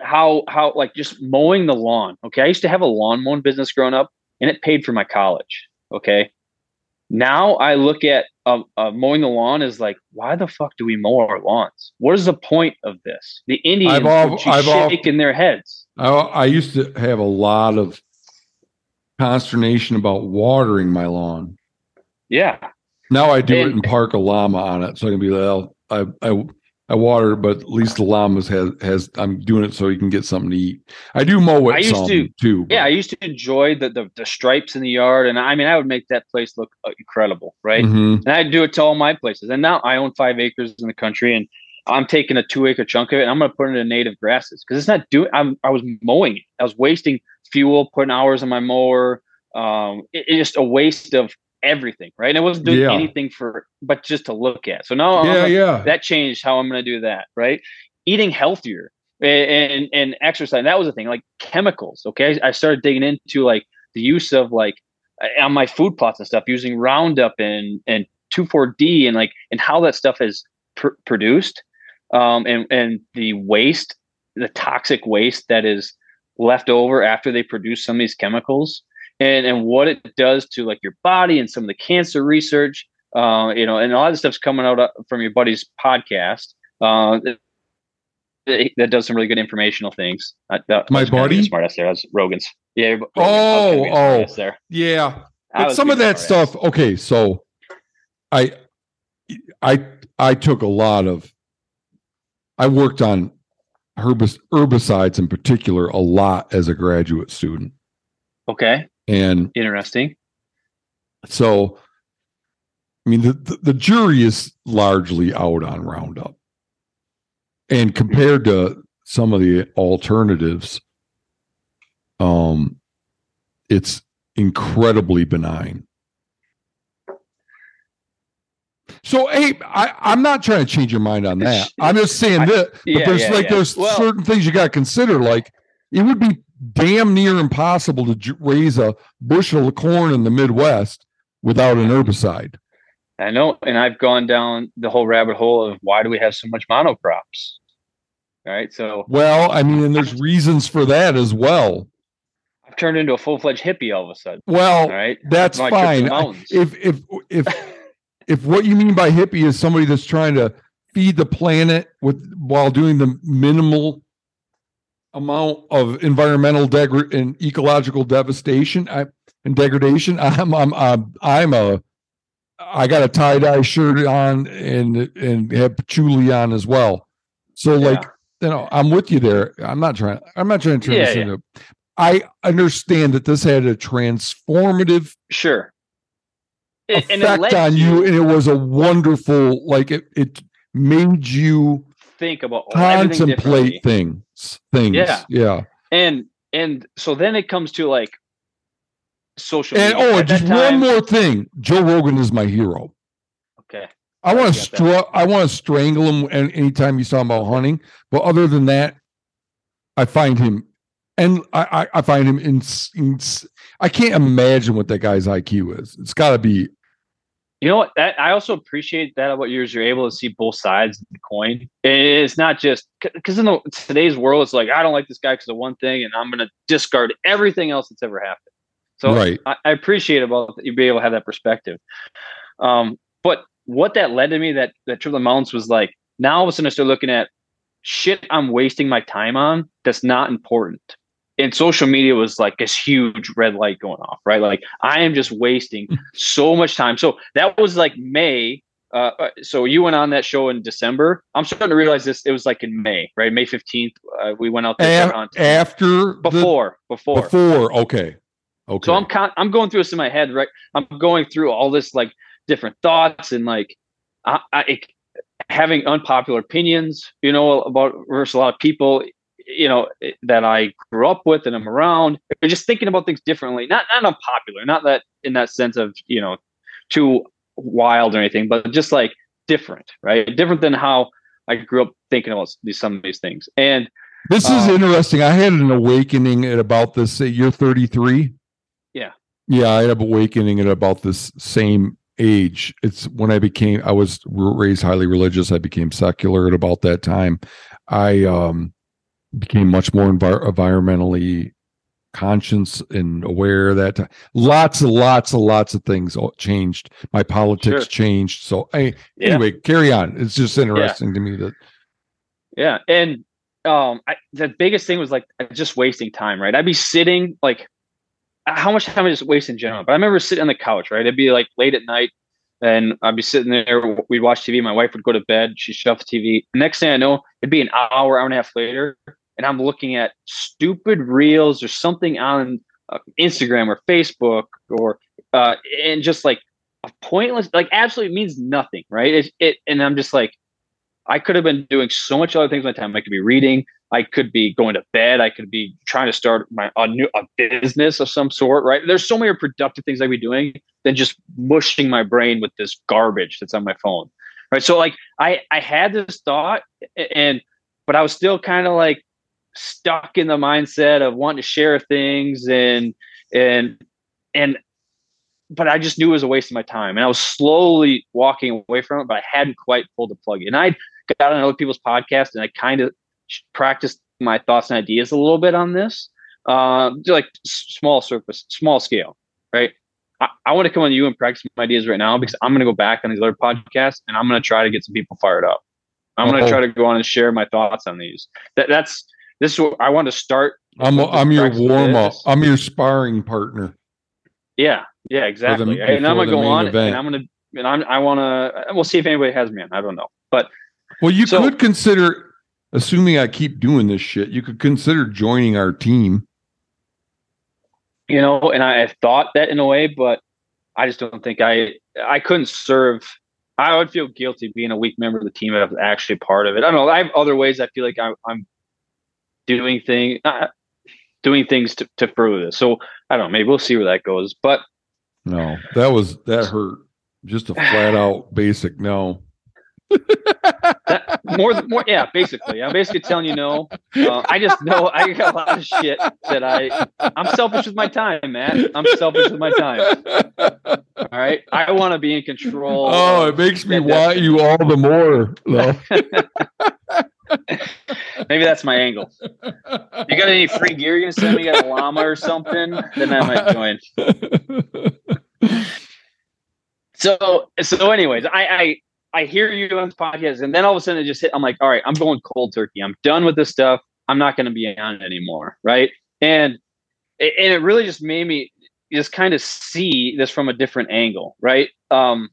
how how like just mowing the lawn. Okay, I used to have a lawn mowing business growing up, and it paid for my college. Okay, now I look at uh, uh, mowing the lawn as like, why the fuck do we mow our lawns? What is the point of this? The Indians al- would be I've al- shaking their heads. I, I used to have a lot of consternation about watering my lawn. Yeah, Now I do it And- and park a llama on it, so I can be like, well, I I I water, but at least the llamas has has. I'm doing it so he can get something to eat. I do mow it I used to- too. yeah. I used to enjoy the, the the stripes in the yard, and I mean, I would make that place look uh, incredible, right? Mhm. And I do it to all my places. And now I own five acres in the country, and I'm taking a two acre chunk of it, and I'm going to put it in native grasses because it's not doing. I'm I was mowing it. I was wasting fuel, putting hours on my mower. Um, it- it's just a waste of everything, right? And I wasn't doing Yeah. anything for, but just to look at. So now Yeah, like, yeah. that changed how I'm going to do that, right? Eating healthier and, and and exercise. That was the thing, like chemicals. Okay, I started digging into like the use of like on my food plots and stuff using Roundup and and 2,4-D and like and how that stuff is pr- produced, um, and and the waste, the toxic waste that is left over after they produce some of these chemicals, and and what it does to like your body and some of the cancer research. Uh, you know, and a lot of stuff's coming out uh, from your buddy's podcast. Uh, that- that does some really good informational things. Uh, that, My I was gonna be a buddy? Smartass there. That's Rogan's. Yeah. Rogan. I was Oh, gonna be a oh. there. Yeah, I but some of that stuff. Okay, so I I I took a lot of. I worked on herbis, herbicides in particular a lot as a graduate student, Okay. And Interesting. So, I mean, the, the, jury is largely out on Roundup. And compared to some of the alternatives, um, it's incredibly benign. So, hey, I, I'm not trying to change your mind on that. I'm just saying I- that, but there's yeah, like yeah. there's Well- certain things you got to consider. Like, it would be damn near impossible to ju- raise a bushel of corn in the Midwest without an herbicide. I know, and I've gone down the whole rabbit hole of why do we have so much monocrops? All right. So Well, I mean, and there's reasons for that as well. I've turned into a full fledged hippie all of a sudden. Well, right. that's fine. If if if if what you mean by hippie is somebody that's trying to feed the planet with while doing the minimal amount of environmental degra- and ecological devastation I, and degradation, I'm I'm I'm, I'm a I got a tie dye shirt on and and have patchouli on as well. So like you know, I'm with you there. I'm not trying. I'm not trying to turn Yeah, this yeah. into. I understand that this had a transformative Sure. It- and it effect on you, and it was a wonderful. Like it, it made you think about contemplate things. Things. Yeah. Yeah. And and so then it comes to like social And media. oh, At just one more thing. Joe Rogan is my hero. Okay. I want to str- I want to strangle him an- anytime he's talking about hunting. But other than that, I find him, and I I, I find him in, in. I can't imagine what that guy's IQ is. It's got to be. You know what? That I also appreciate that about yours. You're able to see both sides of the coin. It's not just because in the, today's world, it's like I don't like this guy because of one thing, and I'm going to discard everything else that's ever happened. So right. I, I appreciate about that you be able to have that perspective. Um, but what that led to me that that triple mountains was like now all of a sudden I start looking at shit I'm wasting my time on that's not important. And social media was like this huge red light going off, right? Like I am just wasting so much time. So that was like May. Uh, uh, so you went on that show in December. I'm starting to realize this. It was like in May, right? May 15th. Uh, we went out there to A- hunt. after the- before, before, before. Okay. Okay. so I'm con- I'm going through this in my head, right? I'm going through all this like different thoughts and like I, I having unpopular opinions, you know, about versus a lot of people, you know, that I grew up with and I'm around. Or just thinking about things differently. Not not unpopular, not that in that sense of you know too wild or anything, but just like different, right? Different than how I grew up thinking about these some of these things. And This is Um, interesting. I had an awakening at about this. uh, You're 33. Yeah. Yeah, I had an awakening at about this same age. It's when I became. I was raised highly religious. I became secular at about that time. I um became much more envir- environmentally conscious and aware that time. Lots and lots and lots of things changed. My politics Sure. changed. So I, Yeah. anyway, carry on. It's just interesting to me that Yeah, and um, I, the biggest thing was like just wasting time, right? I'd be sitting like, how much time I just waste in general. But I remember sitting on the couch, right? It'd be like late at night, and I'd be sitting there. We'd watch TV. My wife would go to bed. She'd shut off the TV. Next thing I know, it'd be an hour, hour and a half later, and I'm looking at stupid reels or something on uh, Instagram or Facebook or uh, and just like a pointless, like absolutely means nothing, right? It, it and I'm just like. I could have been doing so much other things my time. I could be reading. I could be going to bed. I could be trying to start my a new a business of some sort. Right? There's so many productive things I'd be doing than just mushing my brain with this garbage that's on my phone. Right? So like I I had this thought and but I was still kind of like stuck in the mindset of wanting to share things and and and but I just knew it was a waste of my time. And I was slowly walking away from it, but I hadn't quite pulled the plug. And I got on other people's podcasts and I kind of practiced my thoughts and ideas a little bit on this, um, just like small surface, small scale, right? I, I want to come on you and practice my ideas right now because I'm going to go back on these other podcasts and I'm going to try to get some people fired up. I'm going to try to go on and share my thoughts on these. That that's this is what I want to start. I'm I'm your warm up. I'm your sparring partner. Yeah, yeah, exactly. and I'm gonna go on event. and I'm gonna and I'm I want to. We'll see if anybody has me on. I don't know, but Well, you So- could consider, assuming I keep doing this shit, you could consider joining our team. you know, and I thought that in a way, but I just don't think I I couldn't serve. I would feel guilty being a weak member of the team if I was actually part of it. I don't know. I have other ways I feel like I, I'm doing thing uh, doing things to, to further this. So I don't know. Maybe we'll see where that goes. But No, that was that hurt. Just a flat out basic no. that, more, more, yeah. Basically, I'm basically telling you no. Uh, I just know I got a lot of shit that I. I'm selfish with my time, man. I'm selfish with my time. All right, I want to be in control. Oh, it makes me want you all the more. though. Maybe that's my angle. You got any free gear you gonna send me? Got a llama or something? Then I might join. so so anyways, I I I hear you on this podcast, and then all of a sudden it just hit. I'm like, all right, I'm going cold turkey. I'm done with this stuff. I'm not going to be on it anymore, right? And and it really just made me just kind of see this from a different angle, right? Um,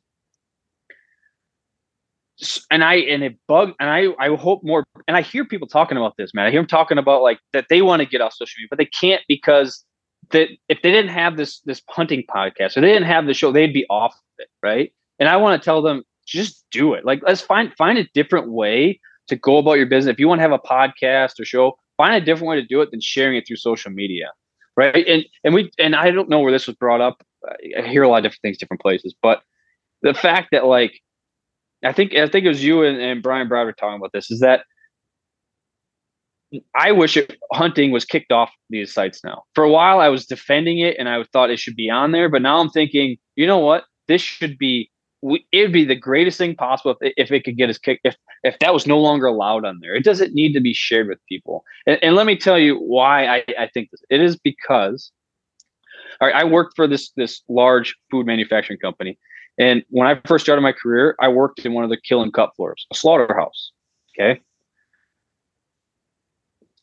and I and it bug and I I hope more and I hear people talking about this, man. I hear them talking about like that they want to get off social media, but they can't because that if they didn't have this this hunting podcast or they didn't have the show, they'd be off of it, right? And I want to tell them just do it. Like let's find find a different way to go about your business. If you want to have a podcast or show, find a different way to do it than sharing it through social media, right? And and we and I don't know where this was brought up. I hear a lot of different things, different places, but the fact that like I think I think it was you and, and Brian Browder talking about this is that I wish it, hunting was kicked off these sites now. For a while, I was defending it and I thought it should be on there, but now I'm thinking, you know what? This should be. It would be the greatest thing possible if, if it could get us kicked. If if that was no longer allowed on there, it doesn't need to be shared with people. And, and let me tell you why I, I think this. It is because, all right, I worked for this this large food manufacturing company, and when I first started my career, I worked in one of the kill and cut floors, a slaughterhouse. Okay.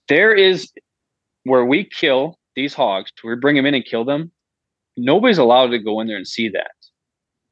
There is where we kill these hogs, we bring them in and kill them. Nobody's allowed to go in there and see that.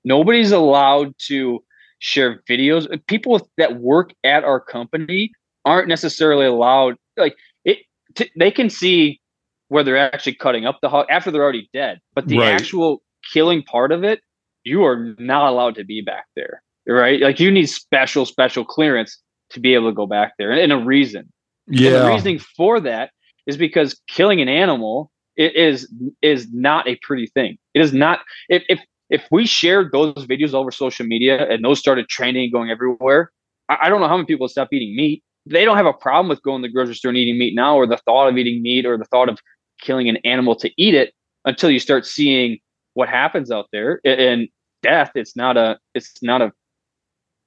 Nobody's allowed to share videos. People that work at our company aren't necessarily allowed, like, it, t- they can see where they're actually cutting up the hog after they're already dead, but the right. actual killing part of it you are not allowed to be back there, right? Like you need special, special clearance to be able to go back there, and, a reason. Yeah. And the reasoning for that is because killing an animal is is not a pretty thing. It is not. If if if we shared those videos over social media and those started trending and going everywhere, I, I don't know how many people would stop eating meat. They don't have a problem with going to the grocery store and eating meat now, or the thought of eating meat, or the thought of killing an animal to eat it until you start seeing what happens out there. And death it's not a it's not a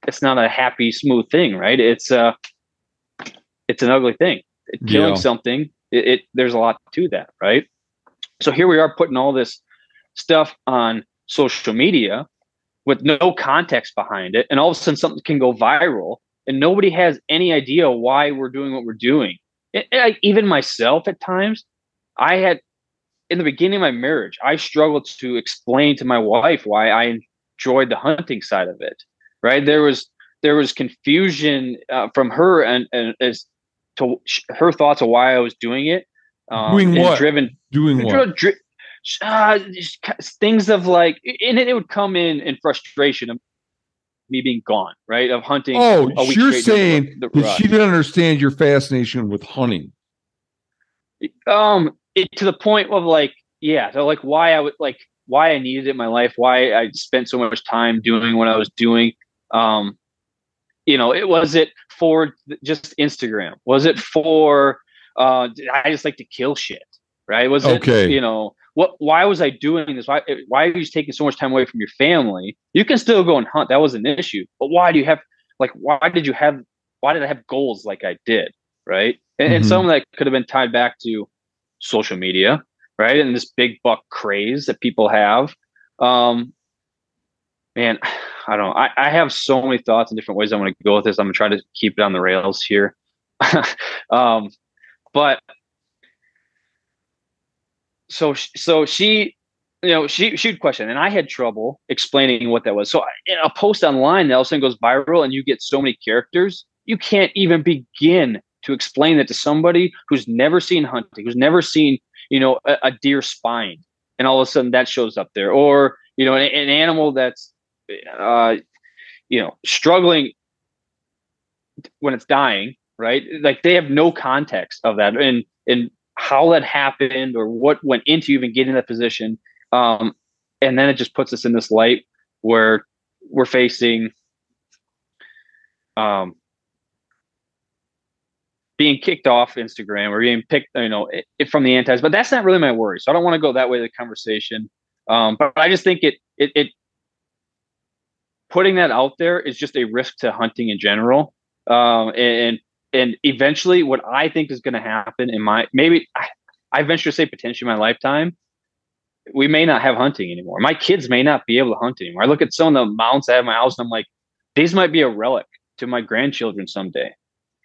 it's not a happy smooth thing right? It's uh it's an ugly thing. Killing yeah. something it, it there's a lot to that right? So here we are putting all this stuff on social media with no context behind it and all of a sudden something can go viral and nobody has any idea why we're doing what we're doing. It, it, even myself at times i had in the beginning of my marriage i struggled to explain to my wife why i enjoyed the hunting side of it right there was there was confusion uh, from her and, and as to her thoughts of why I was doing it. Um, doing what? Driven. Doing what? Dri- uh, things of like, and it, it would come in in frustration of me being gone, right? Of hunting. Oh, you're saying the, the she didn't understand your fascination with hunting. Um, it, to the point of like, yeah, so like why I would like why I needed it in my life, why I spent so much time doing what I was doing. Um, you know, it was it for just Instagram? Was it for uh, I just like to kill shit, right? Was it you know what? Why was I doing this? Why why are you taking so much time away from your family? You can still go and hunt. That was an issue, but why do you have like why did you have why did I have goals like I did, right? And, mm-hmm. and some of that could have been tied back to social media, right? And this big buck craze that people have. Um, man, I don't. I, I have so many thoughts and different ways I want to go with this. I'm gonna try to keep it on the rails here. um, but so so she you know she she'd question and i had trouble explaining what that was so a post online that all of a sudden goes viral and you get so many characters you can't even begin to explain that to somebody who's never seen hunting who's never seen you know, a, a deer spine, and all of a sudden that shows up there, or you know, an, an animal that's, uh, you know, struggling when it's dying, right? Like they have no context of that, and and how that happened or what went into even getting that position. Um, and then it just puts us in this light where we're facing um, being kicked off Instagram or being picked, you know, it, from the antis. But that's not really my worry. So I don't want to go that way the conversation. Um, but I just think it, it, it, putting that out there is just a risk to hunting in general. Um, and, and and eventually, what I think is going to happen in my maybe I, I venture to say potentially my lifetime, we may not have hunting anymore. My kids may not be able to hunt anymore. I look at some of the mounts I have in my house, and I'm like, these might be a relic to my grandchildren someday,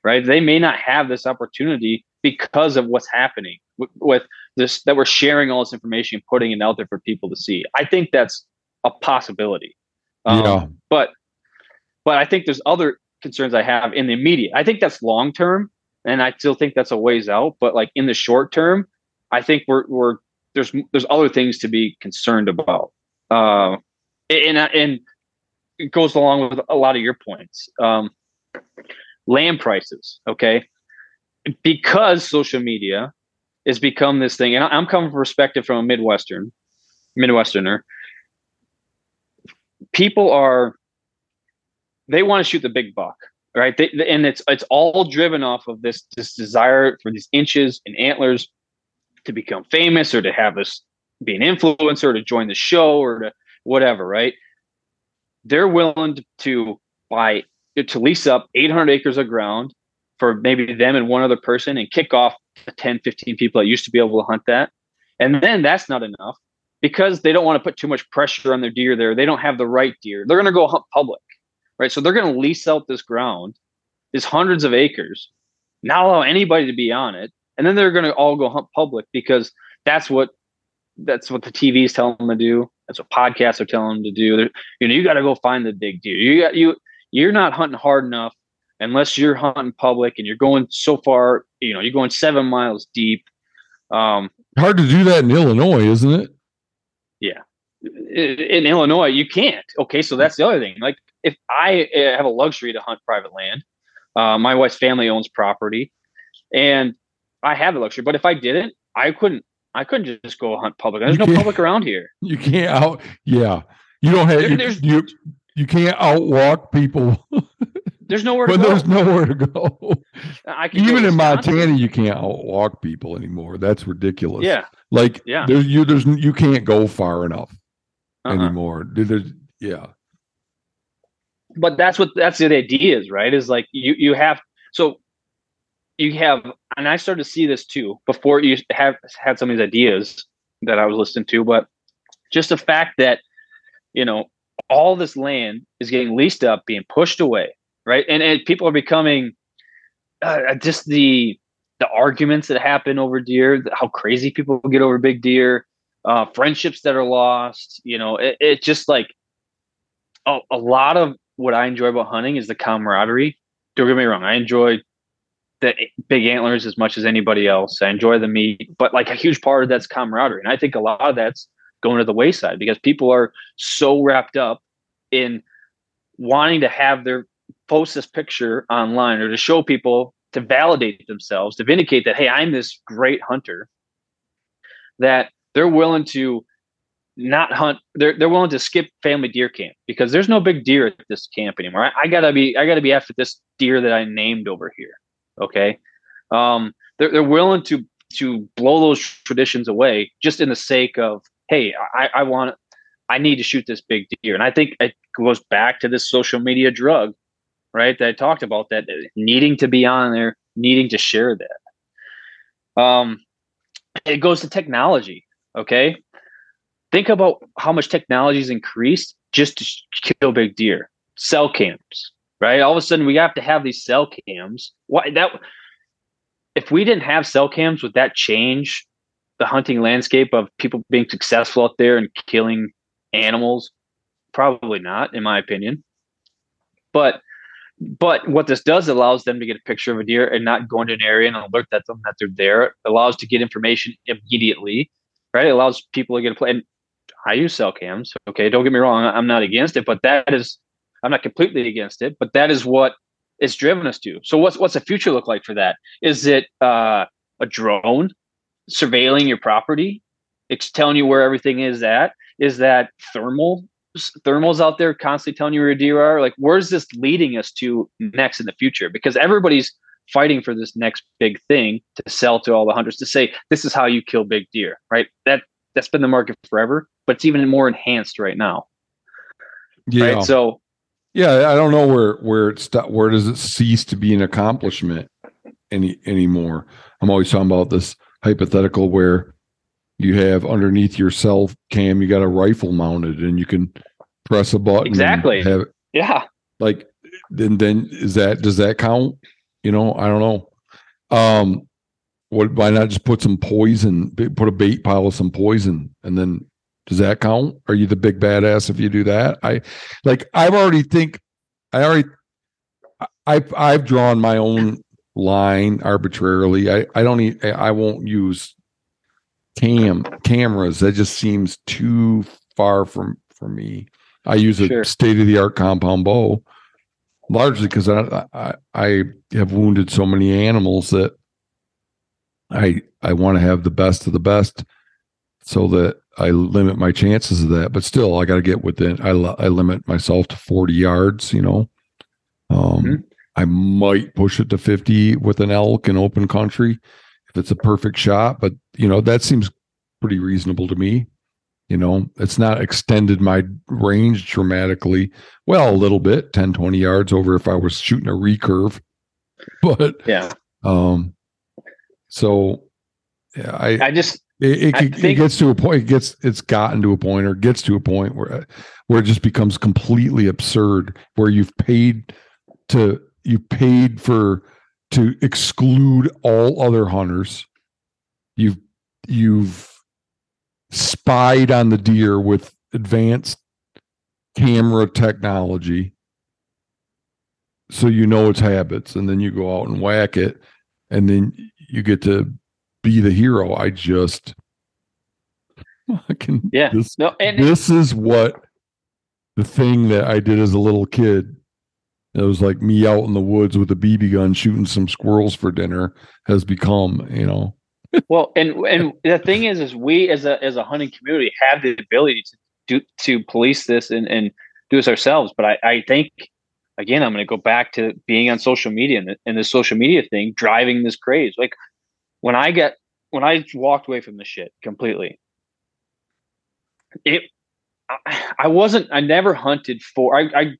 right? They may not have this opportunity because of what's happening with, with this that we're sharing all this information and putting it out there for people to see. I think that's a possibility. Um, yeah. But but I think there's other concerns I have in the immediate. I think that's long term, and I still think that's a ways out. But like in the short term, I think we're we're there's there's other things to be concerned about. Uh, and and it goes along with a lot of your points. Um, land prices, okay, because social media has become this thing, and I'm coming from perspective from a Midwestern, Midwesterner. People are they want to shoot the big buck, right? They, and it's it's all driven off of this this desire for these inches and antlers to become famous or to have this be an influencer to join the show or to whatever, right? They're willing to buy to lease up 800 acres of ground for maybe them and one other person and kick off the 10, 15 people that used to be able to hunt that. And then that's not enough because they don't want to put too much pressure on their deer there. They don't have the right deer. They're going to go hunt public, right? So they're going to lease out this ground, is hundreds of acres, not allow anybody to be on it, and then they're going to all go hunt public because that's what that's what the TV is telling them to do. That's what podcasts are telling them to do. They're, you know, you got to go find the big deer. You got you you're not hunting hard enough unless you're hunting public and you're going so far. You know, you're going seven miles deep. Um, hard to do that in Illinois, isn't it? Yeah, in Illinois you can't. Okay, so that's the other thing. Like if I uh, have a luxury to hunt private land, uh, my wife's family owns property, and I have the luxury. But if I didn't, I couldn't. I couldn't just go hunt public. There's no public around here. You can't out. Yeah, you don't have. There, you, you, you can't outwalk people. There's nowhere to but go. there's nowhere to go. I can Even in Montana, you can't outwalk people anymore. That's ridiculous. Yeah. Like yeah. there's you there's you can't go far enough uh-huh. anymore. There's yeah. But that's what that's the idea is, right? Is like you you have so you have and I started to see this too before you have had some of these ideas that I was listening to, but just the fact that you know all this land is getting leased up, being pushed away, right? And, and people are becoming uh, uh, just the the arguments that happen over deer, how crazy people get over big deer, uh, friendships that are lost. You know, it, it just like a, a lot of what I enjoy about hunting is the camaraderie. Don't get me wrong, I enjoy the big antlers as much as anybody else. I enjoy the meat, but like a huge part of that's camaraderie, and I think a lot of that's going to the wayside because people are so wrapped up in wanting to have their post this picture online or to show people to validate themselves to vindicate that hey i'm this great hunter that they're willing to not hunt they're, they're willing to skip family deer camp because there's no big deer at this camp anymore. I, I, gotta be i gotta be after this deer that i named over here okay? Um they're, they're willing to to blow those traditions away just in the sake of hey, I, I want, I need to shoot this big deer. And I think it goes back to this social media drug, right? That I talked about that needing to be on there, needing to share that. Um, it goes to technology. Okay. Think about how much technology has increased just to kill big deer. Cell cams, right? All of a sudden we have to have these cell cams. Why that if we didn't have cell cams, would that change the hunting landscape of people being successful out there and killing animals? Probably not, in my opinion. But but what this does allows them to get a picture of a deer and not go into an area and alert that them that they're there. It allows to get information immediately, right? It allows people to get a play. I use cell cams. Okay, don't get me wrong. I'm not against it, but that is I'm not completely against it. But that is what it's driven us to. So what's what's the future look like for that? Is it uh, a drone surveilling your property. It's telling you where everything is at. Is that thermal thermals out there constantly telling you where your deer are? Like, where's this leading us to next in the future? Because everybody's fighting for this next big thing to sell to all the hunters to say this is how you kill big deer, right? That that's been the market forever, but it's even more enhanced right now. Yeah. Right? So yeah, I don't know where where it's where does it cease to be an accomplishment. any anymore. I'm always talking about this hypothetical where you have underneath your cell cam, you got a rifle mounted and you can press a button. Exactly. Have, yeah. Like then then is that does that count? You know, I don't know. Um what why not just put some poison, put a bait pile of some poison and then does that count? Are you the big badass if you do that? I like I've already think I already I've I've drawn my own line arbitrarily. I I don't need, I won't use cam cameras. That just seems too far from for me. I use a sure. state of the art compound bow largely because I, I I have wounded so many animals that I I want to have the best of the best so that I limit my chances of that. But still, I got to get within. I I limit myself to forty yards. You know, um, mm-hmm. I might push it to fifty with an elk in open country if it's a perfect shot. But you know, that seems pretty reasonable to me. You know, it's not extended my range dramatically. Well, a little bit, 10, 20 yards over if I was shooting a recurve. But yeah. Um so yeah, I I just it, it, it, gets to a point it gets it's gotten to a point or gets to a point where where it just becomes completely absurd where you've paid to you paid for to exclude all other hunters. You've you've spied on the deer with advanced camera technology. So you know its habits and then you go out and whack it and then you get to be the hero. I just can, yeah. this, no, and this is what the thing that i did as a little kid it was like me out in the woods with a bb gun shooting some squirrels for dinner has become you know well, and and the thing is, is we as a as a hunting community have the ability to do to police this and and do this ourselves. But I I think again, I'm going to go back to being on social media and the, and the social media thing driving this craze. Like when I get when I walked away from the shit completely, it I, I wasn't I never hunted for I, I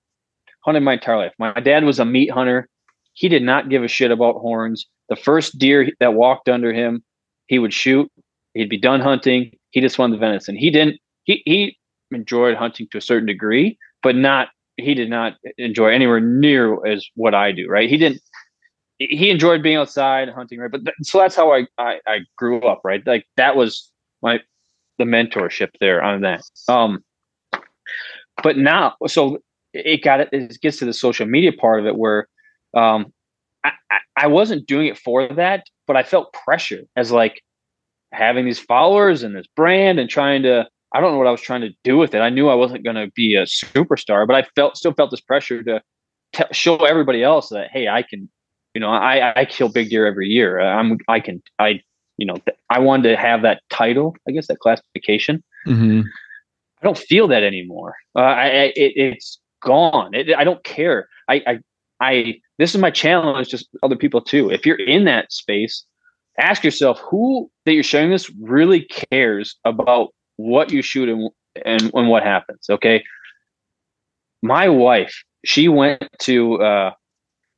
hunted my entire life. My dad was a meat hunter. He did not give a shit about horns. The first deer that walked under him, he would shoot. He'd be done hunting. He just wanted the venison. He didn't. He he enjoyed hunting to a certain degree, but not. He did not enjoy anywhere near as what I do. Right. He didn't. He enjoyed being outside hunting. Right. But th- so that's how I, I I grew up. Right. Like that was my the mentorship there on that. Um. But now, so it got it. It gets to the social media part of it where um, I, I wasn't doing it for that, but I felt pressure as like having these followers and this brand and trying to I don't know what I was trying to do with it. I knew I wasn't going to be a superstar, but I felt still felt this pressure to t- show everybody else that hey, I can, you know, I I kill big deer every year. I'm I can I you know I wanted to have that title, I guess that classification. Mm-hmm. I don't feel that anymore. Uh, I, I it, has gone. It, I don't care. I, I I this is my challenge to other people too. If you're in that space, ask yourself who that you're showing this really cares about what you shoot and, and, and what happens. Okay. My wife, she went to uh,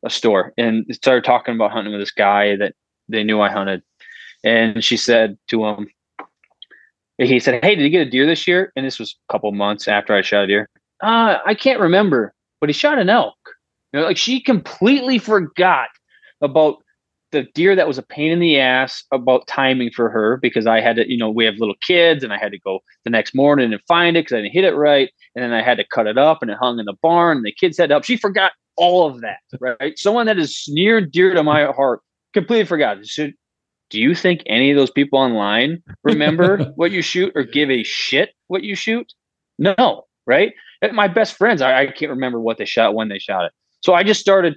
a store and started talking about hunting with this guy that they knew I hunted. And she said to him, he said, Hey, did you get a deer this year? And this was a couple months after I shot a deer. Uh, I can't remember, but he shot an elk. You know, like she completely forgot about the deer that was a pain in the ass about timing for her because I had to, you know, we have little kids and I had to go the next morning and find it because I didn't hit it right. And then I had to cut it up and it hung in the barn and the kids had to help. She forgot all of that, right? Someone that is near and dear to my heart completely forgot. Should, do you think any of those people online remember what you shoot or give a shit what you shoot? No, right? My best friends, I, I can't remember what they shot, when they shot it. So I just started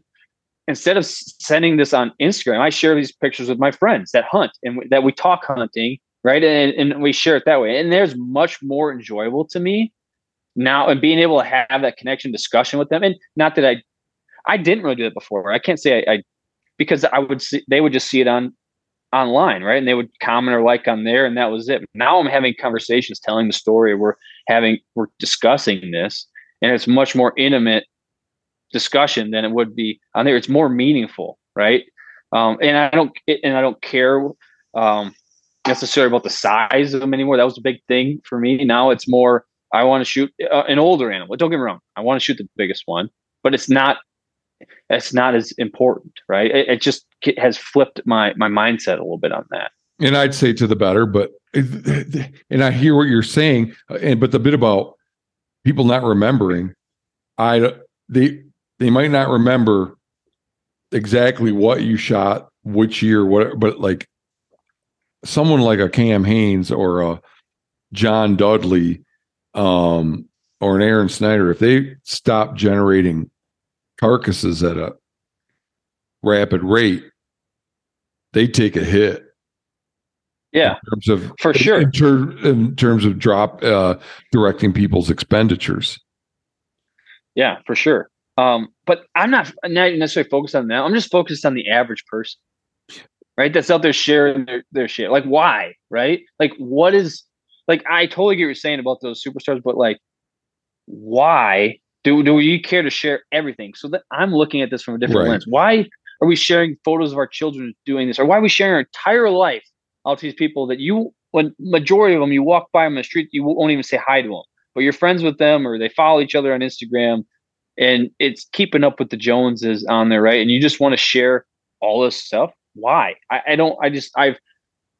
instead of sending this on Instagram, I share these pictures with my friends that hunt and w- that we talk hunting, right? And, and we share it that way. And there's much more enjoyable to me now and being able to have that connection discussion with them. And not that I, I didn't really do that before. I can't say I, I because I would see, they would just see it on online, right? And they would comment or like on there and that was it. Now I'm having conversations telling the story. We're having, we're discussing this and it's much more intimate discussion than it would be on there. It's more meaningful, right? Um, and I don't and I don't care um, necessarily about the size of them anymore. That was a big thing for me. Now it's more I want to shoot uh, an older animal. Don't get me wrong. I want to shoot the biggest one, but it's not it's not as important, right? It, it just has flipped my my mindset a little bit on that. And I'd say to the better, but and I hear what you're saying, and but the bit about people not remembering, I they they might not remember exactly what you shot, which year, what, but like someone like a Cam Hanes or a John Dudley, um, or an Aron Snyder, if they stop generating carcasses at a rapid rate, they take a hit. Yeah, in terms of for sure. In, ter- in terms of drop uh, directing people's expenditures. Yeah, for sure. Um, but I'm not, not necessarily focused on that. I'm just focused on the average person, right? That's out there sharing their, their shit. Like, why? Right? Like, what is like? I totally get what you're saying about those superstars, but like, why do do we care to share everything? So that I'm looking at this from a different right. lens. Why are we sharing photos of our children doing this, or why are we sharing our entire life out to these people that you, when majority of them, you walk by them on the street, you won't even say hi to them, but you're friends with them, or they follow each other on Instagram and it's keeping up with the Joneses on there, right? And you just want to share all this stuff. Why? I, I don't. I just I've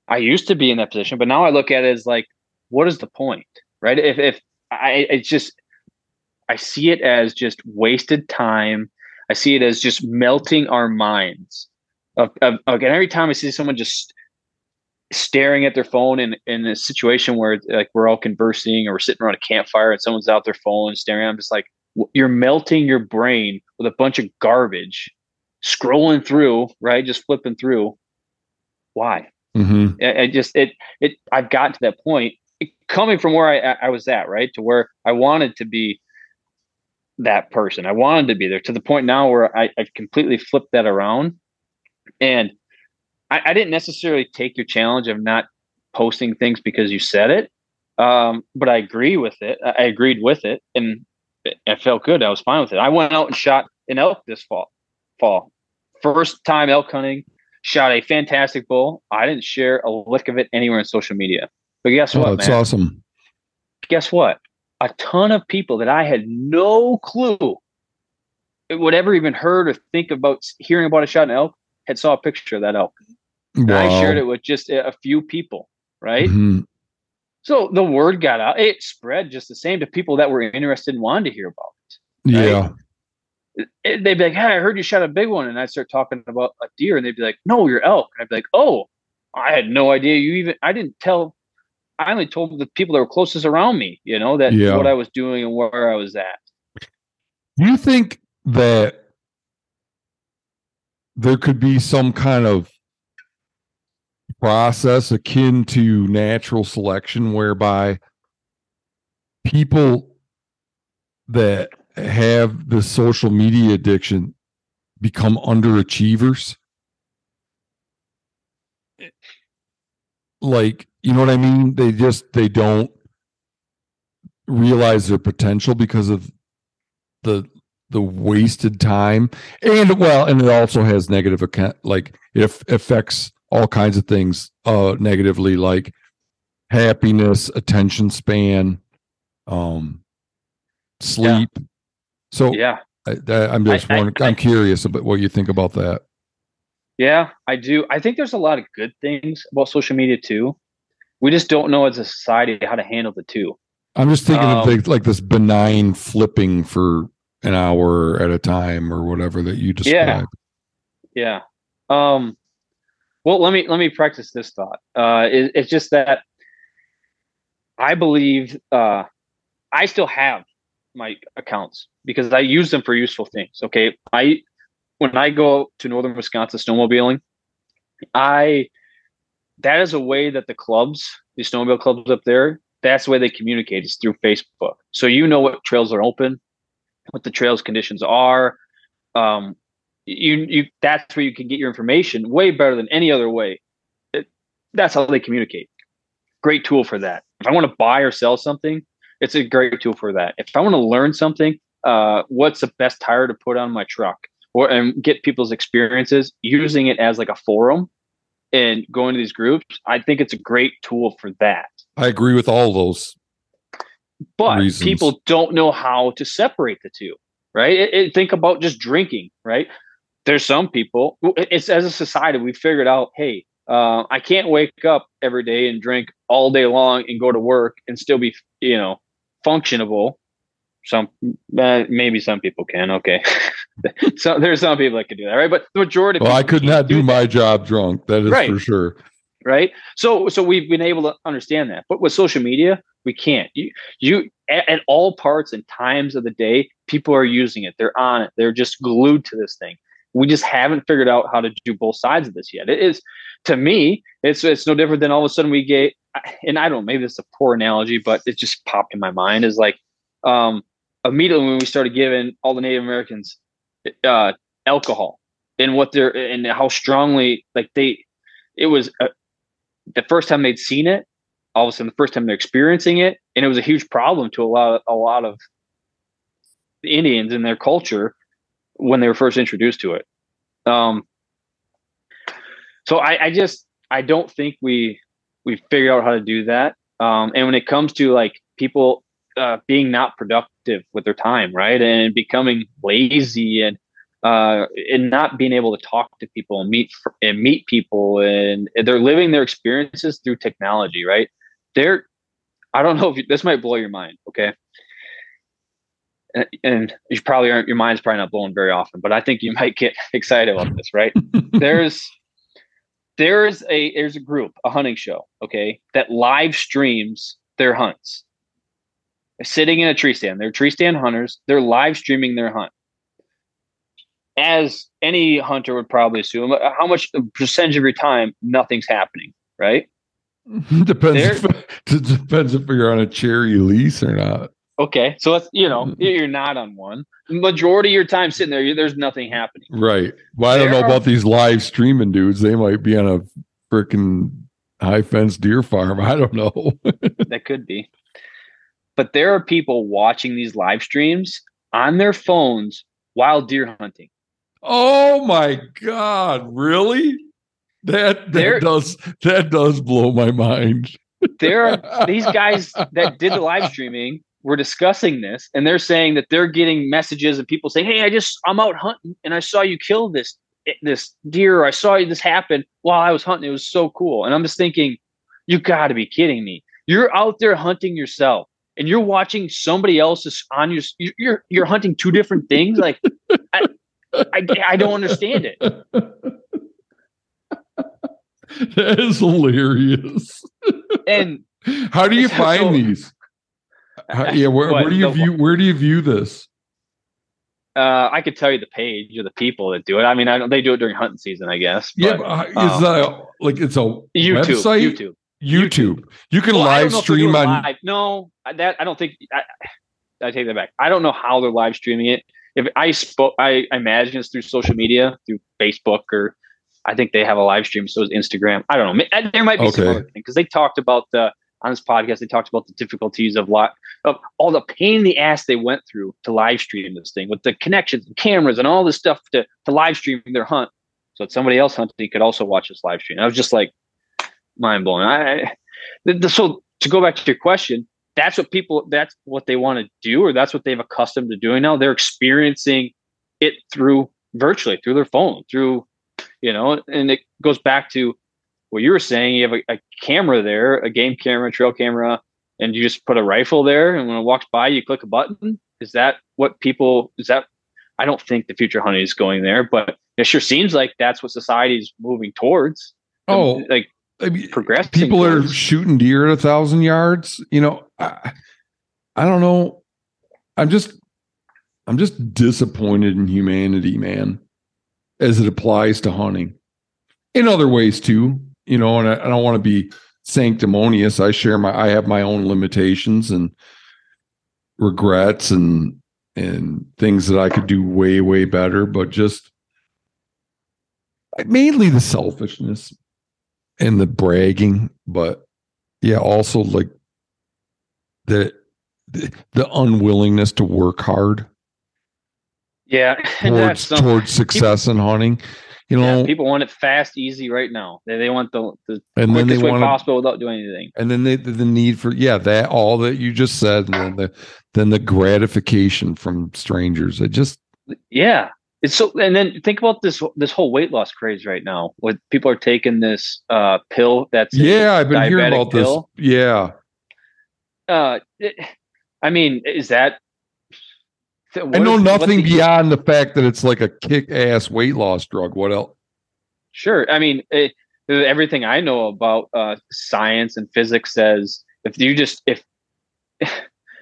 I used to be in that position, but now I look at it as like, what is the point, right? If if I it's just I see it as just wasted time. I see it as just melting our minds. Of, of, again, every time I see someone just staring at their phone in, in a situation where like we're all conversing or we're sitting around a campfire and someone's out their phone staring, I'm just like, you're melting your brain with a bunch of garbage scrolling through right just flipping through why mm-hmm. I, I, just it it i've gotten to that point coming from where I, I was at right to where i wanted to be that person i wanted to be there to the point now where i, I completely flipped that around and I, I didn't necessarily take your challenge of not posting things because you said it um, but I agree with it. I agreed with it, and I felt good. I was fine with it. I went out and shot an elk this fall. Fall, first time elk hunting. Shot a fantastic bull. I didn't share a lick of it anywhere in social media. But guess what? Oh, it's awesome. Guess what? A ton of people that I had no clue would ever even heard or think about hearing about a shot an elk had saw a picture of that elk. Wow. I shared it with just a few people, right? Mm-hmm. So the word got out. It spread just the same to people that were interested and wanted to hear about it. Right? Yeah. It, they'd be like, "Hey, I heard you shot a big one," and I'd start talking about a deer, and they'd be like, "No, you're elk." And I'd be like, "Oh, I had no idea you even. I didn't tell. I only told the people that were closest around me, you know, that yeah. what I was doing and where I was at." Do you think that there could be some kind of process akin to natural selection whereby people that have the social media addiction become underachievers like you know what i mean? They just they don't realize their potential because of the the wasted time. And well and it also has negative account like it affects all kinds of things uh negatively like happiness attention span um sleep. Yeah. so yeah. I, am just I, wondering I, am curious about what you think about that. Yeah i do. I think there's a lot of good things about social media too we just don't know as a society how to handle the two i'm just thinking um, of like, like this benign flipping for an hour at a time or whatever that you described yeah yeah um well, let me let me practice this thought. Uh, it, it's just that I believe uh, I still have my accounts because I use them for useful things. Okay, I when I go to northern Wisconsin snowmobiling, I that is a way that the clubs, the snowmobile clubs up there, that's the way they communicate is through Facebook. So you know what trails are open, what the trails conditions are, um, you you that's where you can get your information way better than any other way. It, that's how they communicate. Great tool for that. If I want to buy or sell something, it's a great tool for that. If I want to learn something, uh, what's the best tire to put on my truck? or and get people's experiences using it as like a forum and going to these groups i think it's a great tool for that I agree with all those. but Reasons. people don't know how to separate the two right it, it- think about just drinking right there's some people it's as a society we figured out hey uh, i can't wake up every day and drink all day long and go to work and still be you know functionable some uh, maybe some people can okay so there's some people that can do that right? But the majority of Well, I could not do my job drunk. That is Right. for sure. right? So so we've been able to understand that. But with social media we can't. You you at, at all parts and times of the day people are using it. They're on it. They're just glued to this thing. We just haven't figured out how to do both sides of this yet. It is to me it's it's no different than all of a sudden we get and i don't maybe this is a poor analogy but it just popped in my mind is like um immediately when we started giving all the native americans uh alcohol and what they're and how strongly like they it was uh, the first time they'd seen it, all of a sudden the first time they're experiencing it, and it was a huge problem to a lot of, a lot of Indians in their culture when they were first introduced to it. Um, so I, I just I don't think we we figured out how to do that. Um, and when it comes to like people uh, being not productive with their time, right, and becoming lazy and uh, and not being able to talk to people and meet and meet people and they're living their experiences through technology right? They're i don't know if you, this might blow your mind okay? And, and you probably aren't your mind's probably not blown very often but i think you might get excited about this right? There's there's a there's a group a hunting show okay that live streams their hunts sitting in a tree stand they're tree stand hunters they're live streaming their hunt as any hunter would probably assume, how much percentage of your time nothing's happening, right? depends. If, it depends if you're on a cherry lease or not. Okay, so let's you know mm-hmm. you're not on one. Majority of your time sitting there, you- there's nothing happening. Right. Well, I don't know are- about these live streaming dudes. They might be on a freaking high fence deer farm. I don't know. That could be, but there are people watching these live streams on their phones while deer hunting. oh my god! Really? That There- that does that does blow my mind. There are these guys that did the live streaming were discussing this and they're saying that they're getting messages and people saying hey i just i'm out hunting and i saw you kill this eh, this deer or i saw this happen while i was hunting it was so cool and i'm just thinking you got to be kidding me you're out there hunting yourself and you're watching somebody else's on your you- you're you're hunting two different things like I, I i don't understand it that is hilarious. and How do you So- find these? How- yeah, where, What, where do you the- view where do you view this? uh i could tell you the page or the people that do it i mean i don't they do it during hunting season i guess Yeah, but- but, uh, um, is that like it's a YouTube, website? YouTube. YouTube. You can Well, live don't know if they're stream on. live. No, that I don't think. I, I take that back. I don't know how they're live streaming it. If I spoke, I, I imagine it's through social media, through Facebook, or I think they have a live stream. So is Instagram. I don't know. There might be some Okay. other thing because they talked about the on this podcast. They talked about the difficulties of lot of all the pain in the ass they went through to live stream this thing with the connections and cameras and all this stuff to to live stream their hunt. So that somebody else hunting could also watch this live stream. I was just like mind blowing. I, I the, the- so to go back to your question, that's what people that's what they want to do, or that's what they've accustomed to doing now. They're experiencing it through virtually through their phone, through you know, and it goes back to what you were saying. You have a, a camera there, a game camera, trail camera, and you just put a rifle there, and when it walks by, you click a button. Is that what people? Is that? I don't think the future hunting is going there, but it sure seems like that's what society is moving towards. Oh, like I mean, progressing. people are shooting deer at a thousand yards. You know, I, I don't know. I'm just, I'm just disappointed in humanity, man, as it applies to hunting. In other ways too, you know, and I, I don't want to be sanctimonious. I share my, I have my own limitations and regrets and and things that I could do way way better, but just mainly the selfishness and the bragging, but yeah, also like the the, unwillingness to work hard. Yeah, towards towards success people, in hunting. You know, yeah, people want it fast, easy right now. They, they want the, the and then they want possible without doing anything. And then they, the, the need for yeah that all that you just said, and then the then the gratification from strangers. It just yeah, it's so. And then think about this this whole weight loss craze right now. What people are taking this uh pill that's yeah, I've been hearing about pill. this. Yeah. Uh, it, I mean, is that I know nothing beyond the fact that it's like a kick-ass weight loss drug. What else? Sure. I mean, it, everything I know about uh, science and physics says if you just if